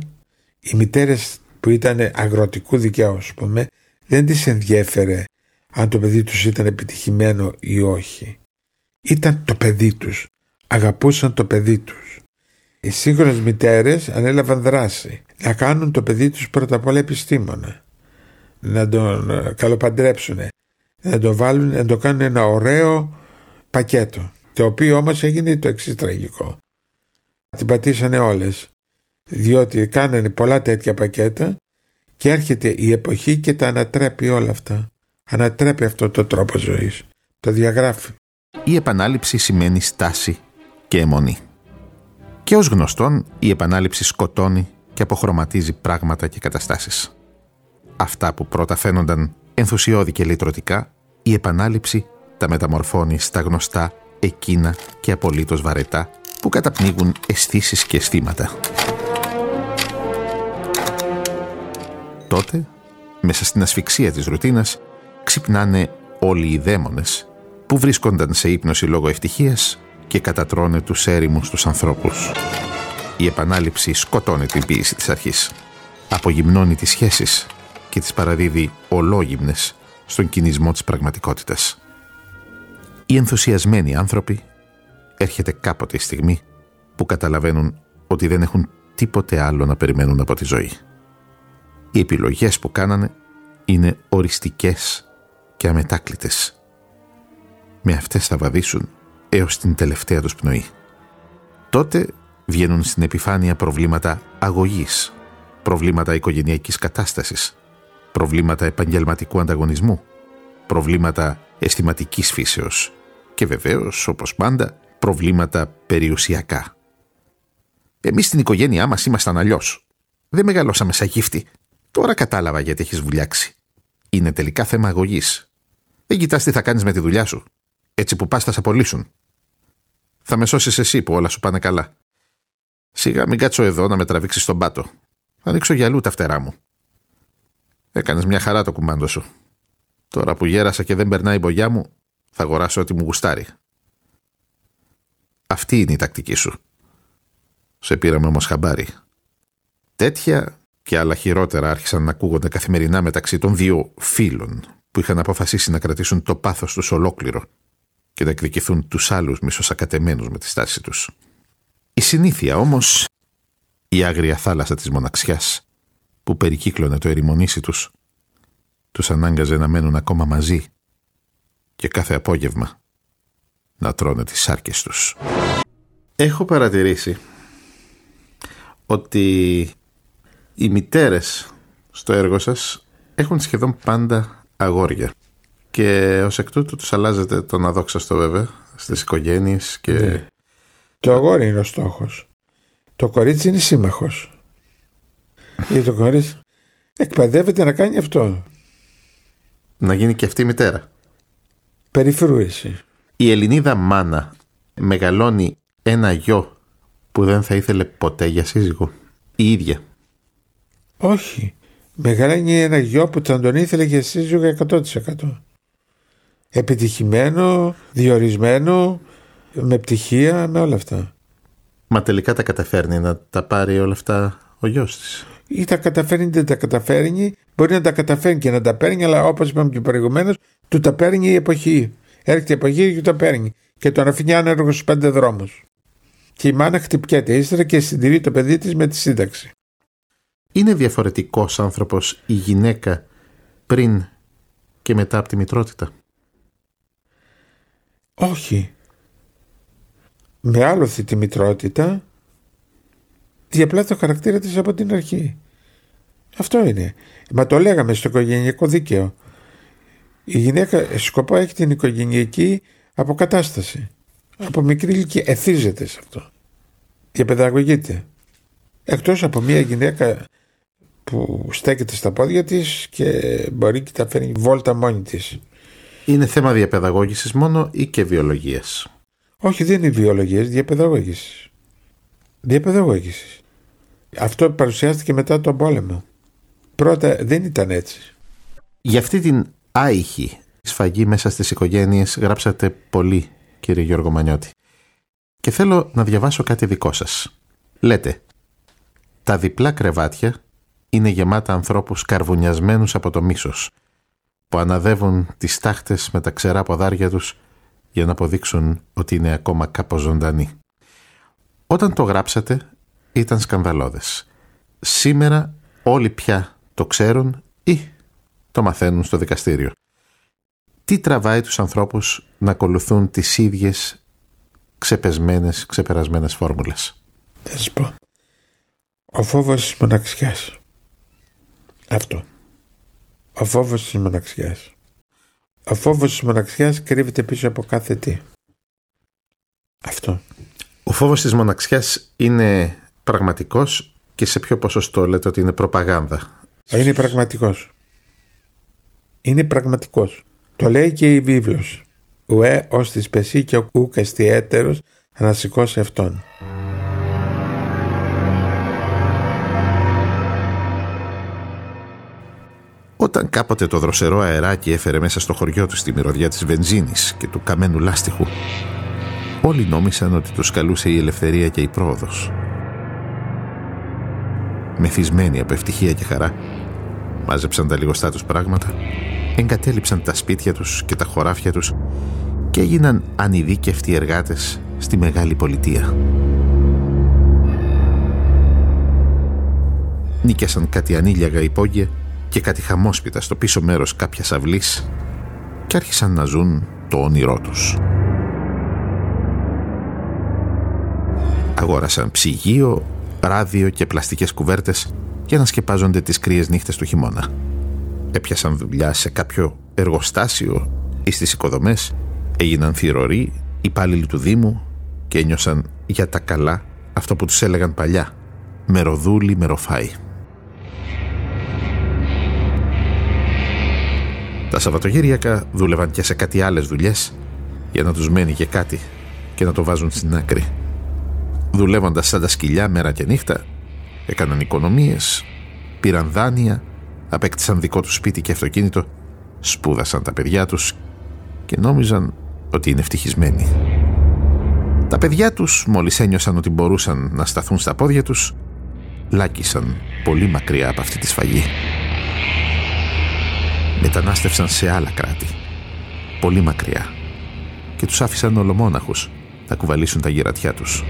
οι μητέρες που ήταν αγροτικού δικαίου, ας πούμε, δεν τις ενδιέφερε αν το παιδί τους ήταν επιτυχημένο ή όχι. Ήταν το παιδί τους. Αγαπούσαν το παιδί τους. Οι σύγχρονες μητέρες ανέλαβαν δράση. Να κάνουν το παιδί τους πρώτα απ' όλα επιστήμονα. Να τον ε, καλοπαντρέψουν. Να το βάλουν, να το κάνουν ένα ωραίο πακέτο. Το οποίο όμως έγινε το εξής τραγικό. Την πατήσανε όλες. Διότι κάνανε πολλά τέτοια πακέτα και έρχεται η εποχή και τα ανατρέπει όλα αυτά. Ανατρέπει αυτό το τρόπο ζωής. Το διαγράφει. Η επανάληψη σημαίνει στάση και αιμονή. Και ως γνωστόν η επανάληψη σκοτώνει και αποχρωματίζει πράγματα και καταστάσεις. Αυτά που πρώτα φαίνονταν ενθουσιώδη και λυτρωτικά, η επανάληψη τα μεταμορφώνει στα γνωστά εκείνα και απολύτως βαρετά που καταπνίγουν αισθήσεις και αισθήματα. Τότε, μέσα στην ασφυξία της ρουτίνας, ξυπνάνε όλοι οι δαίμονες που βρίσκονταν σε ύπνοση λόγω ευτυχίας και κατατρώνε τους έρημους τους ανθρώπους. Η επανάληψη σκοτώνει την ποίηση της αρχής. Απογυμνώνει τις σχέσεις και τις παραδίδει ολόγυμνες στον κινησμό της πραγματικότητας. Οι ενθουσιασμένοι άνθρωποι έρχεται κάποτε η στιγμή που καταλαβαίνουν ότι δεν έχουν τίποτε άλλο να περιμένουν από τη ζωή. Οι επιλογές που κάνανε είναι οριστικές και αμετάκλητες. Με αυτές θα βαδίσουν έως την τελευταία τους πνοή. Τότε βγαίνουν στην επιφάνεια προβλήματα αγωγής, προβλήματα οικογενειακής κατάστασης, προβλήματα επαγγελματικού ανταγωνισμού, προβλήματα αισθηματικής φύσεως και βεβαίως, όπως πάντα, προβλήματα περιουσιακά. Εμείς στην οικογένειά μας ήμασταν αλλιώς. Δεν μεγαλώσαμε σαν γύφτη. Τώρα κατάλαβα γιατί έχεις βουλιάξει. Είναι τελικά θέμα αγωγής. Δεν κοιτάς τι θα κάνεις με τη δουλειά σου. Έτσι που πας θα σε απολύσουν. Θα με σώσεις εσύ που όλα σου πάνε καλά. Σιγά μην κάτσω εδώ να με τραβήξεις στον πάτο. Θα ανοίξω γυαλού τα φτερά μου. Έκανες μια χαρά το κουμάντο σου. Τώρα που γέρασα και δεν περνάει η μπογιά μου, θα αγοράσω ό,τι μου γουστάρει. Αυτή είναι η τακτική σου. Σε πήραμε όμως χαμπάρι. Τέτοια και άλλα χειρότερα άρχισαν να ακούγονται καθημερινά μεταξύ των δύο φίλων που είχαν αποφασίσει να κρατήσουν το πάθος τους ολόκληρο και να εκδικηθούν τους άλλους μισοσακατεμένους με τη στάση τους. Η συνήθεια όμως, η άγρια θάλασσα της μοναξιάς που περικύκλωνε το ερημονήσι τους, τους ανάγκαζε να μένουν ακόμα μαζί και κάθε απόγευμα να τρώνε τις σάρκες τους. Έχω παρατηρήσει ότι οι μητέρες στο έργο σας έχουν σχεδόν πάντα αγόρια και ως εκ τούτου τους αλλάζετε τον αδόξαστο βέβαια στις οικογένειες και... Ναι. Το αγόρι είναι ο στόχος. Το κορίτσι είναι σύμμαχος. Γιατί το κορίτσι εκπαιδεύεται να κάνει αυτό. Να γίνει και αυτή η μητέρα. Περιφρούεση. Η Ελληνίδα μάνα μεγαλώνει ένα γιο που δεν θα ήθελε ποτέ για σύζυγο. Η ίδια. Όχι. Μεγαλώνει ένα γιο που θα τον ήθελε για σύζυγο 100%. Επιτυχημένο, διορισμένο, με πτυχία, με όλα αυτά. Μα τελικά τα καταφέρνει να τα πάρει όλα αυτά ο γιος της. Ή τα καταφέρνει ή δεν τα καταφέρνει. Μπορεί να τα καταφέρνει και να τα παίρνει, αλλά όπως είπαμε και προηγουμένως, του τα παίρνει η εποχή. Έρχεται η εποχή και το παίρνει. Και τον αφήνει άνεργος στους πέντε δρόμους. Και η μάνα χτυπιέται ύστερα και συντηρεί το παιδί της με τη σύνταξη. Είναι διαφορετικός άνθρωπος η γυναίκα πριν και μετά από τη μητρότητα; Όχι. Με άλοθη τη μητρότητα διαπλάθει το χαρακτήρα της από την αρχή. Αυτό είναι. Μα το λέγαμε στο οικογενειακό δίκαιο. Η γυναίκα σκοπό έχει την οικογενειακή αποκατάσταση. Από μικρή ηλικία εθίζεται σε αυτό. Διαπαιδαγωγείται. Εκτός από μια γυναίκα που στέκεται στα πόδια της και μπορεί και τα φέρνει βόλτα μόνη της. Είναι θέμα διαπαιδαγώγησης μόνο ή και βιολογίας; Όχι δεν είναι βιολογίας, διαπαιδαγώγησης. Διαπαιδαγώγησης. Αυτό παρουσιάστηκε μετά τον πόλεμο. Πρώτα δεν ήταν έτσι. Για αυτή την άϊχη σφαγή μέσα στις οικογένειες γράψατε πολύ κύριε Γιώργο Μανιώτη. Και θέλω να διαβάσω κάτι δικό σας. Λέτε «Τα διπλά κρεβάτια είναι γεμάτα ανθρώπους καρβουνιασμένους από το μίσος που αναδεύουν τις τάχτες με τα ξερά ποδάρια τους για να αποδείξουν ότι είναι ακόμα κάπως ζωντανοί. Όταν το γράψατε ήταν σκανδαλώδες. Σήμερα όλοι πια το ξέρουν ή το μαθαίνουν στο δικαστήριο. τι τραβάει τους ανθρώπους να ακολουθούν τις ίδιες ξεπεσμένες, ξεπερασμένες φόρμουλες; Θα σας πω. Ο φόβος της μοναξιάς. Αυτό. Ο φόβος της μοναξιάς. Ο φόβος της μοναξιάς κρύβεται πίσω από κάθε τι. Αυτό. Ο φόβος της μοναξιάς είναι πραγματικός και σε ποιο ποσοστό λέτε ότι είναι προπαγάνδα; Είναι πραγματικός. Είναι πραγματικός. Το λέει και η βίβλος. Ουέ ως της σπεσί και ο ούκ έτερος ανασηκώσει αυτόν. Όταν κάποτε το δροσερό αεράκι έφερε μέσα στο χωριό του τη μυρωδιά της βενζίνης και του καμένου λάστιχου, όλοι νόμισαν ότι τους καλούσε η ελευθερία και η πρόοδος. Μεθυσμένοι από ευτυχία και χαρά, μάζεψαν τα λιγοστά τους πράγματα, εγκατέλειψαν τα σπίτια τους και τα χωράφια τους και έγιναν ανειδίκευτοι εργάτες στη μεγάλη πολιτεία. Νίκιασαν κάτι ανήλιαγα υπόγεια και κάτι χαμόσπιτα στο πίσω μέρος κάποιας αυλής και άρχισαν να ζουν το όνειρό τους. Αγόρασαν ψυγείο, ράδιο και πλαστικές κουβέρτες για να σκεπάζονται τις κρύες νύχτες του χειμώνα. Έπιασαν δουλειά σε κάποιο εργοστάσιο ή στις οικοδομές, έγιναν θηροροί, υπάλληλοι του Δήμου και ένιωσαν για τα καλά αυτό που τους έλεγαν παλιά «Μεροδούλη, μεροφάι». Τα Σαββατογύριακα δούλευαν και σε κάτι άλλες δουλειές για να τους μένει και κάτι και να το βάζουν στην άκρη. Δουλεύοντας σαν τα σκυλιά μέρα και νύχτα, έκαναν οικονομίες, πήραν δάνεια, απέκτησαν δικό τους σπίτι και αυτοκίνητο, σπούδασαν τα παιδιά τους και νόμιζαν ότι είναι ευτυχισμένοι. Τα παιδιά τους, μόλις ένιωσαν ότι μπορούσαν να σταθούν στα πόδια τους, λάκησαν πολύ μακριά από αυτή τη σφαγή μετανάστευσαν σε άλλα κράτη, πολύ μακριά και τους άφησαν ολομόναχους να κουβαλήσουν τα γερατιά τους.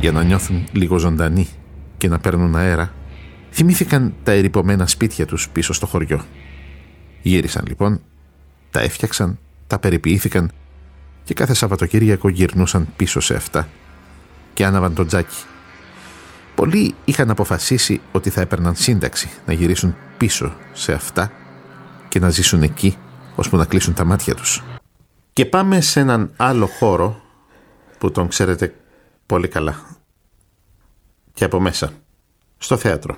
Για να νιώθουν λίγο ζωντανοί και να παίρνουν αέρα, θυμήθηκαν τα ερυπωμένα σπίτια τους πίσω στο χωριό. Γύρισαν λοιπόν, τα έφτιαξαν, τα περιποιήθηκαν και κάθε Σαββατοκύριακο γυρνούσαν πίσω σε αυτά και άναβαν το τζάκι Πολλοί είχαν αποφασίσει ότι θα έπαιρναν σύνταξη να γυρίσουν πίσω σε αυτά και να ζήσουν εκεί ώσπου να κλείσουν τα μάτια τους. Και πάμε σε έναν άλλο χώρο που τον ξέρετε πολύ καλά. Και από μέσα. Στο θέατρο.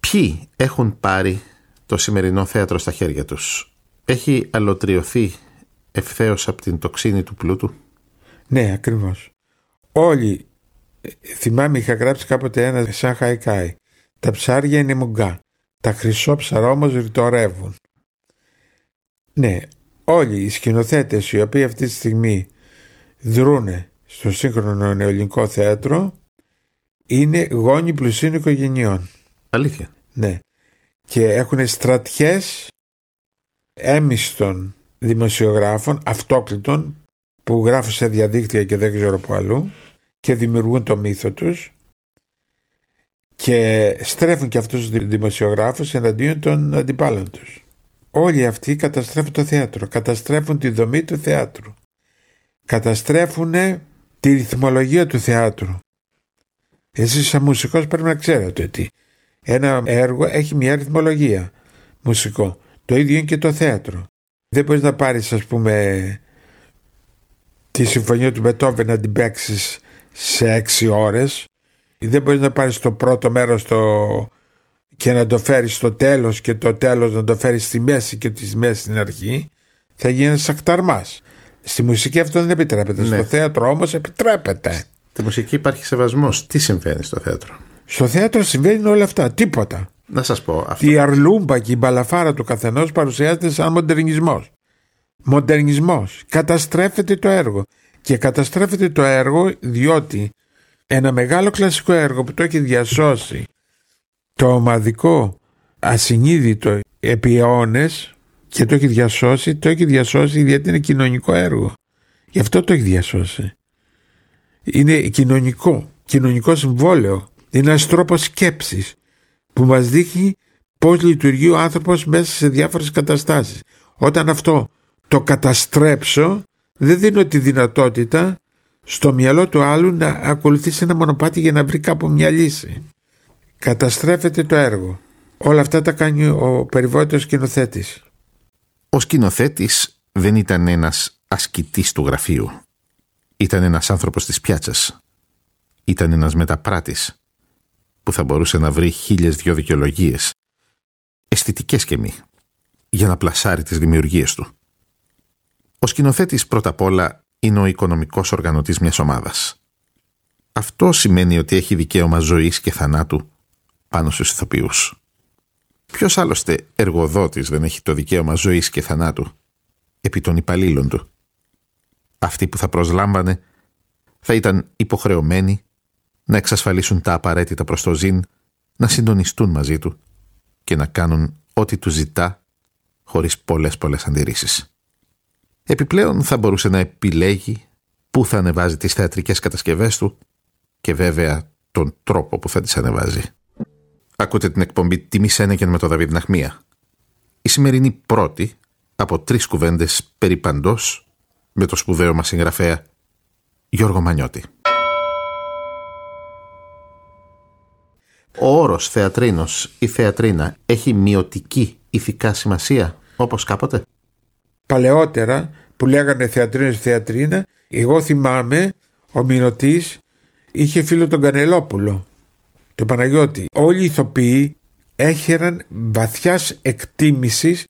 Ποιοι έχουν πάρει το σημερινό θέατρο στα χέρια τους; Έχει αλωτριωθεί ευθέως από την τοξίνη του πλούτου; Ναι, ακριβώς. Όλοι θυμάμαι είχα γράψει κάποτε ένα σαν χαϊκάι. Τα ψάρια είναι μουγκά. Τα χρυσόψαρα όμως ρητορεύουν. Ναι, όλοι οι σκηνοθέτες οι οποίοι αυτή τη στιγμή δρούνε στο σύγχρονο νεοελληνικό θέατρο είναι γόνοι πλουσίων οικογενειών. Αλήθεια. Ναι. Και έχουν στρατιές έμιστων δημοσιογράφων, αυτόκλητων, που γράφουν σε διαδίκτυα και δεν ξέρω που αλλού, και δημιουργούν το μύθο τους και στρέφουν και αυτούς τους δημοσιογράφους εναντίον των αντιπάλων τους. Όλοι αυτοί καταστρέφουν το θέατρο, καταστρέφουν τη δομή του θεάτρου, καταστρέφουν τη ρυθμολογία του θεάτρου. Εσείς σαν μουσικός πρέπει να ξέρετε ότι ένα έργο έχει μια ρυθμολογία μουσικό. Το ίδιο είναι και το θέατρο. Δεν μπορείς να πάρεις ας πούμε τη συμφωνία του Μπετόβεν να την παίξεις σε έξι ώρες δεν μπορείς να πάρεις το πρώτο μέρος το... και να το φέρεις στο τέλος και το τέλος να το φέρεις στη μέση και τη μέση στην αρχή θα γίνεις ένας ακταρμάς στη μουσική αυτό δεν επιτρέπεται στο ναι. θέατρο όμως επιτρέπεται Στη μουσική υπάρχει σεβασμός τι συμβαίνει στο θέατρο; Στο θέατρο συμβαίνει όλα αυτά τίποτα να σας πω αυτό. Η αρλούμπα και η μπαλαφάρα του καθενός παρουσιάζεται σαν μοντερνισμός. Μοντερνισμός. Καταστρέφεται το έργο. Και καταστρέφεται το έργο διότι ένα μεγάλο κλασικό έργο που το έχει διασώσει το ομαδικό ασυνείδητο επί αιώνες και το έχει διασώσει, το έχει διασώσει γιατί είναι κοινωνικό έργο. Γι' αυτό το έχει διασώσει. Είναι κοινωνικό, κοινωνικό συμβόλαιο. Είναι ένας τρόπος σκέψης που μας δείχνει πώς λειτουργεί ο άνθρωπος μέσα σε διάφορες καταστάσεις. Όταν αυτό το καταστρέψω δεν δίνω τη δυνατότητα στο μυαλό του άλλου να ακολουθήσει ένα μονοπάτι για να βρει κάπου μια λύση. Καταστρέφεται το έργο. Όλα αυτά τα κάνει ο περιβόητος σκηνοθέτης. Ο σκηνοθέτης δεν ήταν ένας ασκητής του γραφείου. Ήταν ένας άνθρωπος της πιάτσας. Ήταν ένας μεταπράτης που θα μπορούσε να βρει χίλιες δυο δικαιολογίες, αισθητικές και μη, για να πλασάρει τις δημιουργίες του. Ο σκηνοθέτης πρώτα απ' όλα είναι ο οικονομικός οργανωτής μιας ομάδας. Αυτό σημαίνει ότι έχει δικαίωμα ζωής και θανάτου πάνω στους ηθοποιούς. Ποιος άλλωστε εργοδότης δεν έχει το δικαίωμα ζωής και θανάτου επί των υπαλλήλων του; Αυτοί που θα προσλάμβανε θα ήταν υποχρεωμένοι να εξασφαλίσουν τα απαραίτητα προς το ζήν, να συντονιστούν μαζί του και να κάνουν ό,τι του ζητά χωρίς πολλές πολλές αντιρρήσεις. Επιπλέον θα μπορούσε να επιλέγει πού θα ανεβάζει τις θεατρικές κατασκευές του και βέβαια τον τρόπο που θα τις ανεβάζει. Ακούτε την εκπομπή «Τιμή Σένεκεν» με τον Δαβίδ Ναχμία. Η σημερινή πρώτη από τρεις κουβέντες περί παντός με το σπουδαίο μας συγγραφέα Γιώργο Μανιώτη. Ο όρος θεατρίνος ή θεατρίνα έχει μειωτική ηθικά σημασία όπως κάποτε; Παλαιότερα που λέγανε θεατρίνος θεατρίνα εγώ θυμάμαι ο Μηνωτής είχε φίλο τον Κανελόπουλο το Παναγιώτη. Όλοι οι ηθοποιοί έχεραν βαθιάς εκτίμησης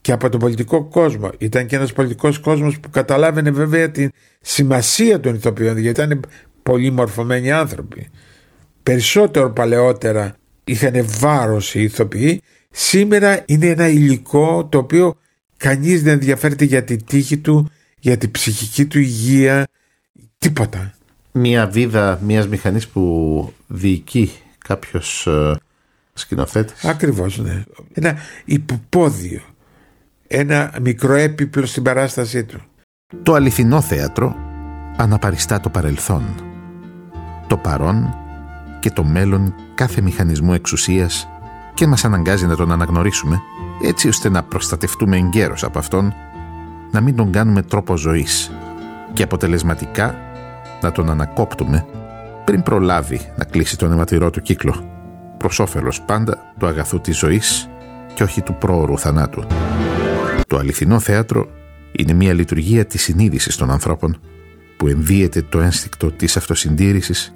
και από τον πολιτικό κόσμο. Ήταν και ένας πολιτικός κόσμος που καταλάβαινε βέβαια τη σημασία των ηθοποιών γιατί ήταν πολύ μορφωμένοι άνθρωποι. Περισσότερο παλαιότερα είχαν βάρος οι ηθοποιοί. Σήμερα είναι ένα υλικό το οποίο κανείς δεν ενδιαφέρεται για τη τύχη του, για την ψυχική του υγεία, τίποτα μια βίδα μιας μηχανής που διοικεί κάποιος ε, σκηνοθέτης. Ακριβώς, ναι. Ένα υποπόδιο. Ένα μικρό έπιπλο στην παράστασή του. Το αληθινό θέατρο αναπαριστά το παρελθόν, το παρόν και το μέλλον κάθε μηχανισμού εξουσίας και μας αναγκάζει να τον αναγνωρίσουμε έτσι ώστε να προστατευτούμε εγκαίρως από αυτόν, να μην τον κάνουμε τρόπο ζωής και αποτελεσματικά να τον ανακόπτουμε πριν προλάβει να κλείσει τον αιματηρό του κύκλο προς όφελος πάντα του αγαθού της ζωής και όχι του πρόωρου θανάτου. Το αληθινό θέατρο είναι μια λειτουργία της συνείδησης των ανθρώπων που ενδύεται το ένστικτο της αυτοσυντήρησης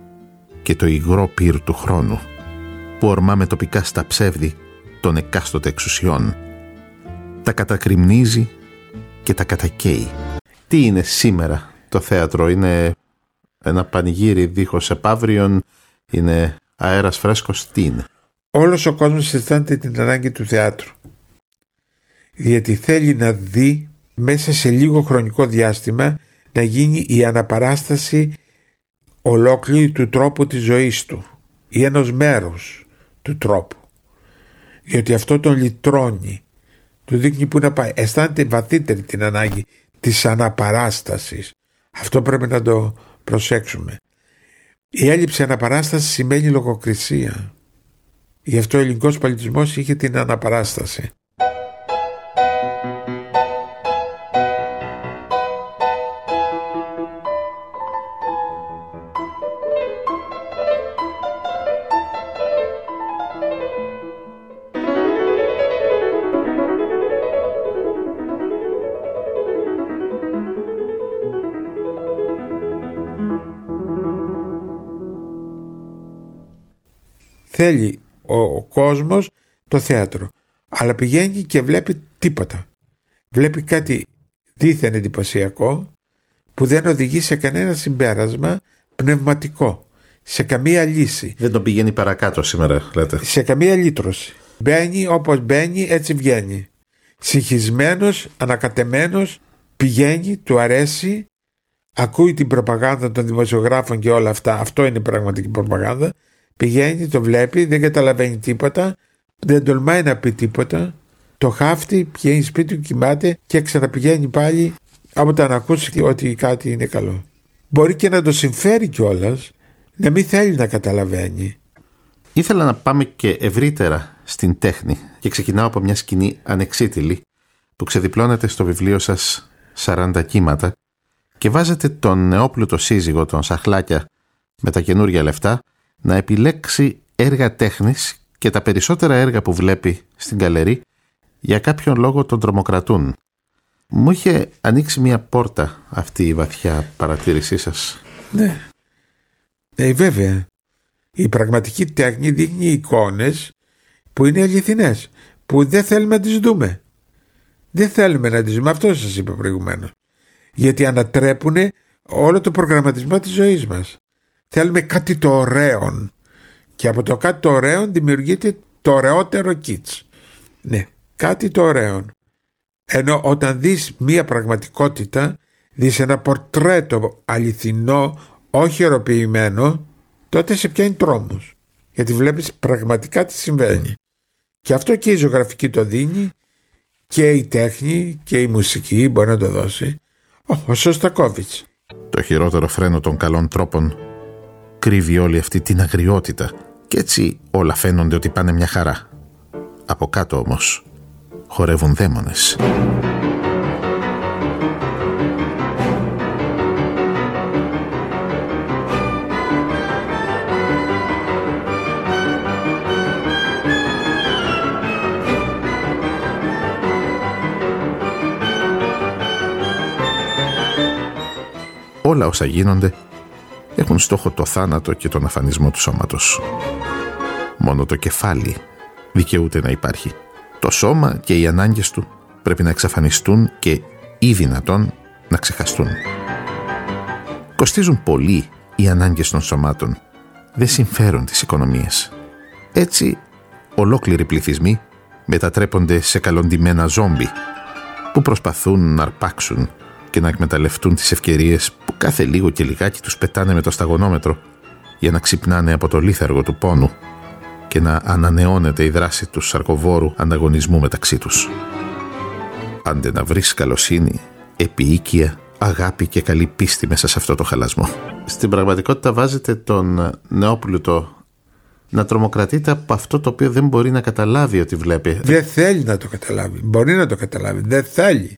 και το υγρό πυρ του χρόνου που ορμά τοπικά στα ψεύδη των εκάστοτε εξουσιών. Τα κατακριμνίζει και τα κατακαίει. Τι είναι σήμερα το θέατρο, είναι ένα πανηγύρι δίχως επαύριον, είναι αέρας φρέσκος, τι είναι; Όλος ο κόσμος αισθάνεται την ανάγκη του θεάτρου. Γιατί θέλει να δει μέσα σε λίγο χρονικό διάστημα να γίνει η αναπαράσταση ολόκληρη του τρόπου της ζωής του ή ενός μέρους του τρόπου. Γιατί αυτό τον λυτρώνει, του δείχνει που να πάει. Αισθάνεται βαθύτερη την ανάγκη της αναπαράστασης. Αυτό πρέπει να το προσέξουμε. Η έλλειψη αναπαράστασης σημαίνει λογοκρισία. Γι' αυτό ο ελληνικός πολιτισμός είχε την αναπαράσταση. Θέλει ο, ο κόσμος το θέατρο. Αλλά πηγαίνει και βλέπει τίποτα. Βλέπει κάτι δίθεν εντυπωσιακό που δεν οδηγεί σε κανένα συμπέρασμα πνευματικό. Σε καμία λύση. Δεν τον πηγαίνει παρακάτω σήμερα, λέτε. Σε καμία λύτρωση. Μπαίνει όπως μπαίνει, έτσι βγαίνει. Συγχυσμένος, ανακατεμένος, πηγαίνει, του αρέσει, ακούει την προπαγάνδα των δημοσιογράφων και όλα αυτά. Αυτό είναι πραγματική προπαγάνδα Πηγαίνει, το βλέπει, δεν καταλαβαίνει τίποτα, δεν τολμάει να πει τίποτα. Το χάφτει, πηγαίνει σπίτι του, κοιμάται και ξαναπηγαίνει πάλι όταν ακούσει ότι κάτι είναι καλό. Μπορεί και να το συμφέρει κιόλας, να μην θέλει να καταλαβαίνει. Ήθελα να πάμε και ευρύτερα στην τέχνη και ξεκινάω από μια σκηνή ανεξίτηλη που ξεδιπλώνεται στο βιβλίο σας 40 κύματα και βάζετε τον νεόπλουτο σύζυγο, τον Σαχλάκια, με τα καινούργια λεφτά, να επιλέξει έργα τέχνης και τα περισσότερα έργα που βλέπει στην καλερί για κάποιον λόγο τον τρομοκρατούν. Μου είχε ανοίξει μια πόρτα αυτή η βαθιά παρατήρησή σας. Ναι. Ε, βέβαια. Η πραγματική τέχνη δείχνει εικόνες που είναι αληθινές, που δεν θέλουμε να τις δούμε. Δεν θέλουμε να τις δούμε, αυτό σας είπα προηγουμένως. Γιατί ανατρέπουν όλο το προγραμματισμό της ζωής μας. Θέλουμε κάτι το ωραίο και από το κάτι το ωραίο δημιουργείται το ωραιότερο κίτς. Ναι, κάτι το ωραίο. Ενώ όταν δεις μία πραγματικότητα, δεις ένα πορτρέτο αληθινό, όχι ερωποιημένο, τότε σε πιάνει τρόμος. Γιατί βλέπεις πραγματικά τι συμβαίνει. Και αυτό και η ζωγραφική το δίνει και η τέχνη και η μουσική μπορεί να το δώσει. Ο Σωστακόβιτς. Το χειρότερο φρένο των καλών τρόπων κρύβει όλη αυτή την αγριότητα και έτσι όλα φαίνονται ότι πάνε μια χαρά. Από κάτω όμως χορεύουν δαίμονες. όλα όσα γίνονται έχουν στόχο το θάνατο και τον αφανισμό του σώματος. Μόνο το κεφάλι δικαιούται να υπάρχει. Το σώμα και οι ανάγκες του πρέπει να εξαφανιστούν και ή δυνατόν να ξεχαστούν. Κοστίζουν πολύ οι ανάγκες των σωμάτων. Δεν συμφέρουν τις οικονομίες. Έτσι, ολόκληροι πληθυσμοί μετατρέπονται σε καλοντημένα ζόμπι που προσπαθούν να αρπάξουν και να εκμεταλλευτούν τις ευκαιρίες που κάθε λίγο και λιγάκι τους πετάνε με το σταγονόμετρο για να ξυπνάνε από το λίθαργο του πόνου και να ανανεώνεται η δράση του σαρκοβόρου ανταγωνισμού μεταξύ τους. Άντε να βρεις καλοσύνη, επίοικια, αγάπη και καλή πίστη μέσα σε αυτό το χαλασμό. Στην πραγματικότητα βάζετε τον νεόπλουτο να τρομοκρατείται από αυτό το οποίο δεν μπορεί να καταλάβει ότι βλέπει. Δεν θέλει να το καταλάβει. Μπορεί να το καταλάβει. Δεν θέλει.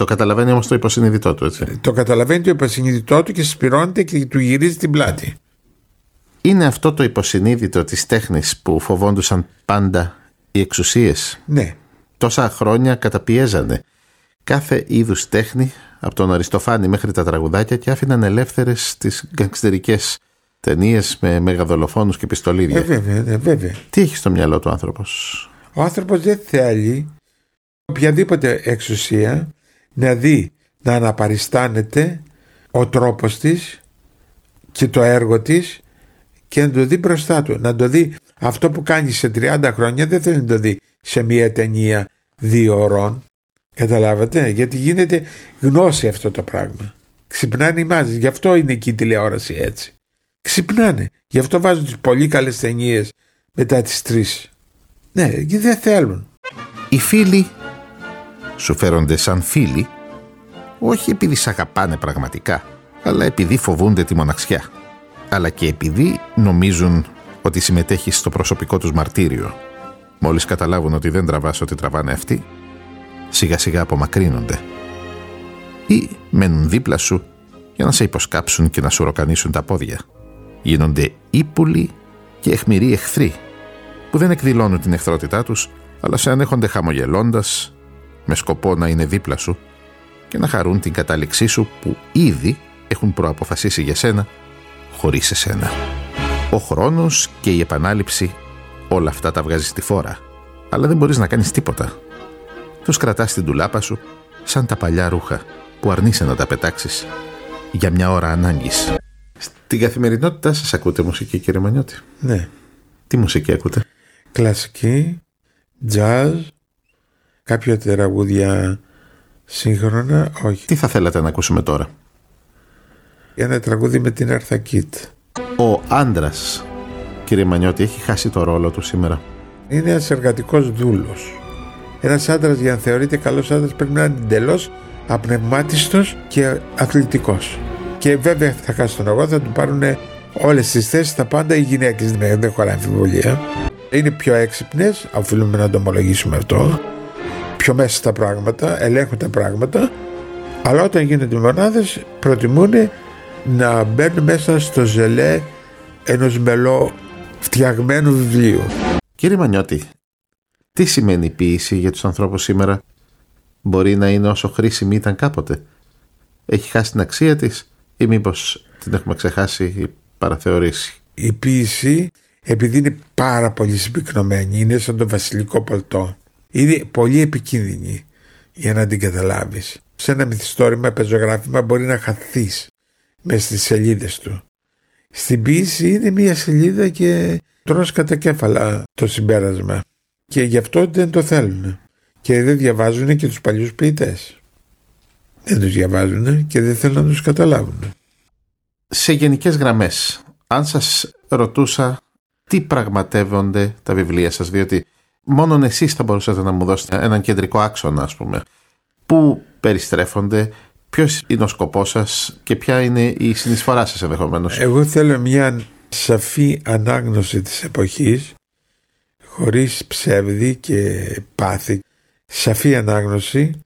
Το καταλαβαίνει όμως το υποσυνείδητό του, έτσι. Το καταλαβαίνει το υποσυνείδητό του και συσπηρώνεται και του γυρίζει την πλάτη. Είναι αυτό το υποσυνείδητο της τέχνης που φοβόντουσαν πάντα οι εξουσίες; Ναι. Τόσα χρόνια καταπιέζανε κάθε είδους τέχνη από τον Αριστοφάνη μέχρι τα τραγουδάκια και άφηναν ελεύθερες τις γκαγκστερικές ταινίες με μεγαδολοφόνους και πιστολίδια. Ε, βέβαια, ναι, βέβαια. Τι έχει στο μυαλό του άνθρωπος; Ο άνθρωπος δεν θέλει οποιαδήποτε εξουσία να δει να αναπαριστάνεται ο τρόπος της και το έργο της και να το δει μπροστά του. Να το δει αυτό που κάνει σε 30 χρόνια δεν θέλει να το δει σε μια ταινία δύο ώρων. Καταλάβατε, γιατί γίνεται γνώση αυτό το πράγμα. Ξυπνάνε οι μάζες, γι' αυτό είναι εκεί η τηλεόραση έτσι. Ξυπνάνε, γι' αυτό βάζουν τις πολύ καλές ταινίες μετά τις τρεις. Ναι, γιατί δεν θέλουν. Οι φίλοι σου φέρονται σαν φίλοι, όχι επειδή σ' αγαπάνε πραγματικά, αλλά επειδή φοβούνται τη μοναξιά. Αλλά και επειδή νομίζουν ότι συμμετέχεις στο προσωπικό τους μαρτύριο. Μόλις καταλάβουν ότι δεν τραβάς ότι τραβάνε αυτοί, σιγά σιγά απομακρύνονται. Ή μένουν δίπλα σου για να σε υποσκάψουν και να σου ροκανίσουν τα πόδια. Γίνονται ύπουλοι και εχμηροί εχθροί, που δεν εκδηλώνουν την εχθρότητά τους, αλλά σε ανέχονται χαμογελώντας, με σκοπό να είναι δίπλα σου και να χαρούν την κατάληξή σου που ήδη έχουν προαποφασίσει για σένα χωρίς εσένα. Ο χρόνος και η επανάληψη όλα αυτά τα βγάζεις στη φόρα αλλά δεν μπορείς να κάνεις τίποτα. Τους κρατάς στην τουλάπα σου σαν τα παλιά ρούχα που αρνείσαι να τα πετάξεις για μια ώρα ανάγκης. Στην καθημερινότητά σας ακούτε μουσική κύριε Μανιώτη; Ναι. Τι μουσική ακούτε; Κλασική, jazz, κάποια τραγούδια σύγχρονα, όχι. Τι θα θέλατε να ακούσουμε τώρα; Ένα τραγούδι με την Άρθα Κίτ. Ο άντρας, κύριε Μανιώτη, έχει χάσει το ρόλο του σήμερα. Είναι ένας εργατικός δούλος. Ένας άντρας, για να θεωρείται καλός άντρας, πρέπει να είναι εντελώς απνευμάτιστος και αθλητικός. Και βέβαια θα χάσει τον αγώνα, θα του πάρουν όλες τις θέσεις, τα πάντα οι γυναίκες, δεν χωράει αμφιβολία. είναι πιο έξυπνες, οφείλουμε να το ομολογήσουμε αυτό, πιο μέσα στα πράγματα, ελέγχουν τα πράγματα, αλλά όταν γίνονται μονάδες προτιμούν να μπαίνουν μέσα στο ζελέ ενός μελό φτιαγμένου βιβλίου. Κύριε Μανιώτη, τι σημαίνει η ποίηση για τους ανθρώπους σήμερα; Μπορεί να είναι όσο χρήσιμη ήταν κάποτε; Έχει χάσει την αξία της ή μήπως την έχουμε ξεχάσει ή παραθεωρήσεις; Η ποίηση επειδή είναι πάρα πολύ συμπυκνωμένη, είναι σαν το βασιλικό πολτό. Είναι πολύ επικίνδυνη για να την καταλάβεις. Σε ένα μυθιστόρημα, πεζογράφημα μπορεί να χαθείς μέσα στις σελίδες του. Στην ποίηση είναι μία σελίδα και τρως κατά κέφαλα το συμπέρασμα. Και γι' αυτό δεν το θέλουν. Και δεν διαβάζουν και τους παλιούς ποιητές. Δεν τους διαβάζουν και δεν θέλουν να τους καταλάβουν. Σε γενικές γραμμές, αν σας ρωτούσα τι πραγματεύονται τα βιβλία σας, διότι μόνον εσείς θα μπορούσατε να μου δώσετε έναν κεντρικό άξονα, ας πούμε. Πού περιστρέφονται, ποιος είναι ο σκοπός σας και ποια είναι η συνεισφορά σας ενδεχομένως. Εγώ θέλω μια σαφή ανάγνωση της εποχής, χωρίς ψεύδι και πάθη. Σαφή ανάγνωση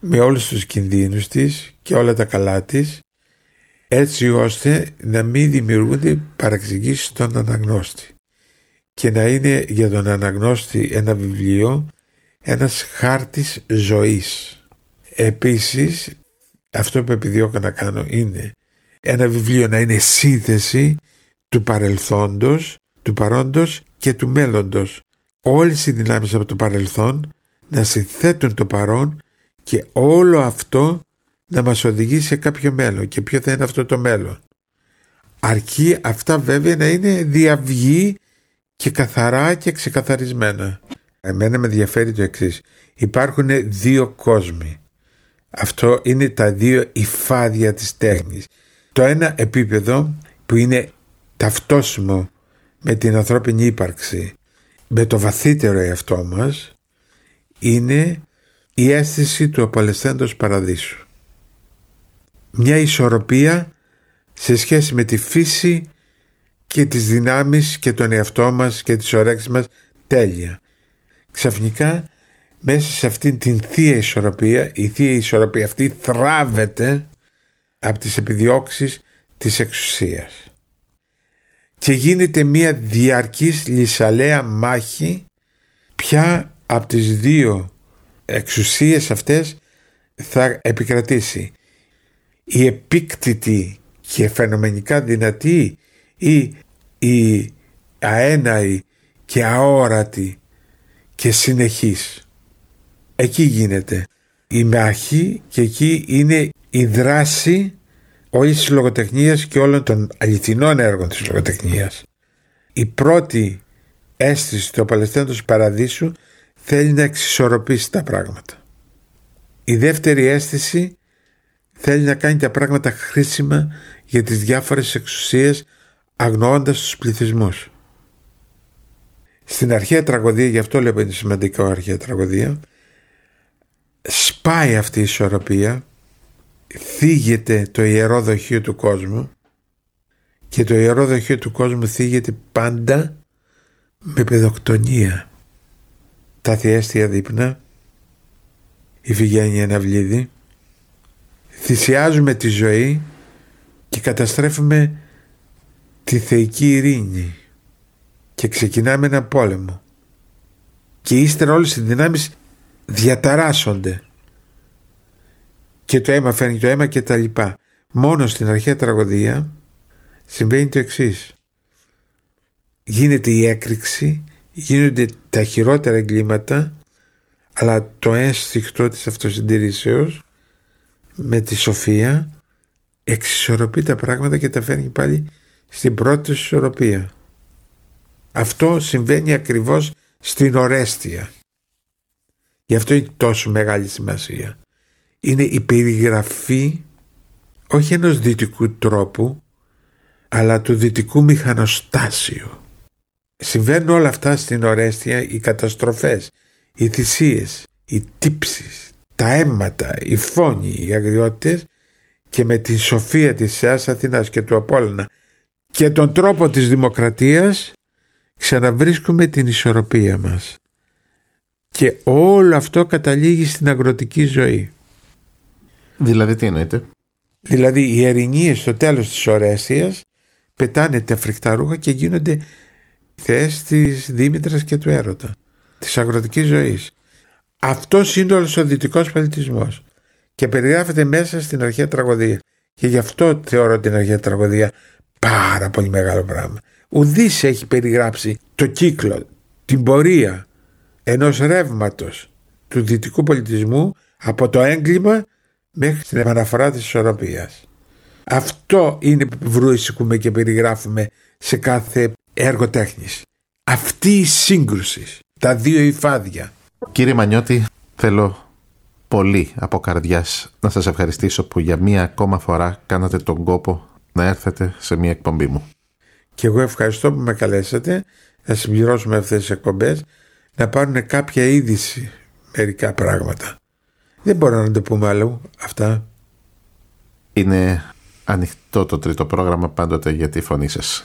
με όλους τους κινδύνους της και όλα τα καλά της έτσι ώστε να μην δημιουργούνται παραξηγήσεις στον αναγνώστη και να είναι για τον αναγνώστη ένα βιβλίο ένας χάρτης ζωής. Επίσης αυτό που επιδιώκω να κάνω είναι ένα βιβλίο να είναι σύνθεση του παρελθόντος, του παρόντος και του μέλλοντος. Όλες οι δυνάμεις από το παρελθόν να συνθέτουν το παρόν και όλο αυτό να μας οδηγεί σε κάποιο μέλλον και ποιο θα είναι αυτό το μέλλον. Αρκεί αυτά βέβαια να είναι διαυγή και καθαρά και ξεκαθαρισμένα. Εμένα με ενδιαφέρει το εξής. Υπάρχουν δύο κόσμοι. Αυτό είναι τα δύο υφάδια της τέχνης. Το ένα επίπεδο που είναι ταυτόσιμο με την ανθρώπινη ύπαρξη, με το βαθύτερο εαυτό μας, είναι η αίσθηση του απολεσθέντος παραδείσου μια ισορροπία σε σχέση με τη φύση και τις δυνάμεις και τον εαυτό μας και τις ωρέξεις μας. Τέλεια. Ξαφνικά μέσα σε αυτήν την θεία ισορροπία, η θεία ισορροπία αυτή θράβεται από τις επιδιώξεις της εξουσίας. Και γίνεται μια διαρκής λυσαλέα μάχη ποια από τις δύο εξουσίες αυτές θα επικρατήσει. Η επίκτητη και φαινομενικά δυνατή ή η αέναη και αόρατη και συνεχής. Εκεί γίνεται η μάχη και εκεί είναι η δράση όλης της λογοτεχνίας και όλων των αληθινών έργων της λογοτεχνίας. Η πρώτη αίσθηση του απολεσθέντος παραδείσου θέλει να εξισορροπήσει τα πράγματα. Η δεύτερη αίσθηση θέλει να κάνει τα πράγματα χρήσιμα για τις διάφορες εξουσίες αγνοώντας τους πληθυσμούς. Στην αρχαία τραγωδία, γι' αυτό λέω είναι σημαντικό αρχαία τραγωδία, σπάει αυτή η ισορροπία, θίγεται το ιερό δοχείο του κόσμου και το ιερό δοχείο του κόσμου θίγεται πάντα με παιδοκτονία. Τα θειέστια δείπνα, η Φυγένεια Ναυλίδη, θυσιάζουμε τη ζωή και καταστρέφουμε τη θεϊκή ειρήνη. Και ξεκινάμε ένα πόλεμο. Και ύστερα όλες οι δυνάμεις διαταράσσονται. Και το αίμα φέρνει το αίμα και τα λοιπά. Μόνο στην αρχαία τραγωδία συμβαίνει το εξής. γίνεται η έκρηξη γίνονται τα χειρότερα εγκλήματα αλλά το ένστικτο της αυτοσυντηρήσεως με τη σοφία εξισορροπεί τα πράγματα και τα φέρνει πάλι στην πρώτη ισορροπία. Αυτό συμβαίνει ακριβώς στην ορέστια. Γι' αυτό έχει τόσο μεγάλη σημασία. Είναι η περιγραφή όχι ενός δυτικού τρόπου αλλά του δυτικού μηχανοστάσιου. Συμβαίνουν όλα αυτά στην ορέστια οι καταστροφές, οι θυσίες, οι τύψεις, τα αίματα, οι φόνοι, οι αγριότητες και με τη σοφία της Θεάς Αθηνάς και του Απόλλωνα και τον τρόπο της δημοκρατίας ξαναβρίσκουμε την ισορροπία μας. Και όλο αυτό καταλήγει στην αγροτική ζωή. Δηλαδή τι εννοείται. Δηλαδή οι ερηνίες στο τέλος της ορέσιας πετάνε τα φρικτά ρούχα και γίνονται θέες της Δήμητρας και του έρωτα. Της αγροτικής ζωής. Αυτό είναι όλος ο δυτικός πολιτισμός και περιγράφεται μέσα στην αρχαία τραγωδία. Και γι' αυτό θεωρώ την αρχαία τραγωδία πάρα πολύ μεγάλο πράγμα. Ουδής έχει περιγράψει το κύκλο, την πορεία ενός ρεύματος του δυτικού πολιτισμού από το έγκλημα μέχρι την επαναφορά της ισορροπίας. Αυτό είναι που βρίσκουμε και περιγράφουμε σε κάθε έργο τέχνης. Αυτή η σύγκρουση, τα δύο υφάδια. Κύριε Μανιώτη, θέλω πολύ από καρδιάς να σας ευχαριστήσω που για μία ακόμα φορά κάνατε τον κόπο να έρθετε σε μία εκπομπή μου. Και εγώ ευχαριστώ που με καλέσατε να συμπληρώσουμε αυτές τις εκπομπές να πάρουν κάποια είδηση μερικά πράγματα. Δεν μπορώ να το πούμε άλλο αυτά. Είναι ανοιχτό το τρίτο πρόγραμμα πάντοτε για τη φωνή σας.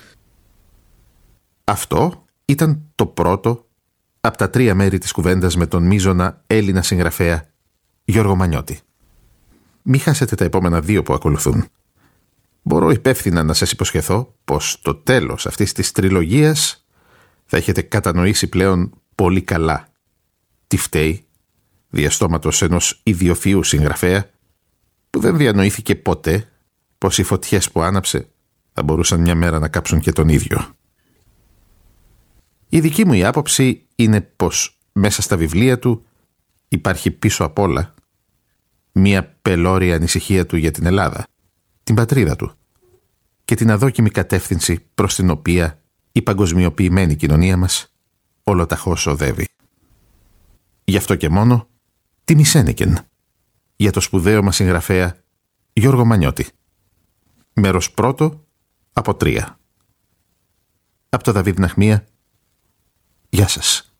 Αυτό ήταν το πρώτο από τα τρία μέρη της κουβέντας με τον μίζωνα Έλληνα συγγραφέα Γιώργο Μανιώτη. Μην χάσετε τα επόμενα δύο που ακολουθούν. Μπορώ υπεύθυνα να σας υποσχεθώ πως το τέλος αυτής της τριλογίας θα έχετε κατανοήσει πλέον πολύ καλά τι φταίει διαστόματος ενός ιδιοφυού συγγραφέα που δεν διανοήθηκε ποτέ πως οι φωτιές που άναψε θα μπορούσαν μια μέρα να κάψουν και τον ίδιο. Η δική μου η άποψη είναι πως μέσα στα βιβλία του υπάρχει πίσω απ' όλα μία πελώρια ανησυχία του για την Ελλάδα, την πατρίδα του και την αδόκιμη κατεύθυνση προς την οποία η παγκοσμιοποιημένη κοινωνία μας ολοταχώς οδεύει. Γι' αυτό και μόνο τη Μισένικεν για το σπουδαίο μας συγγραφέα Γιώργο Μανιώτη. Μέρος πρώτο από τρία. Από το Δαβίδ Ναχμία. Γεια σας.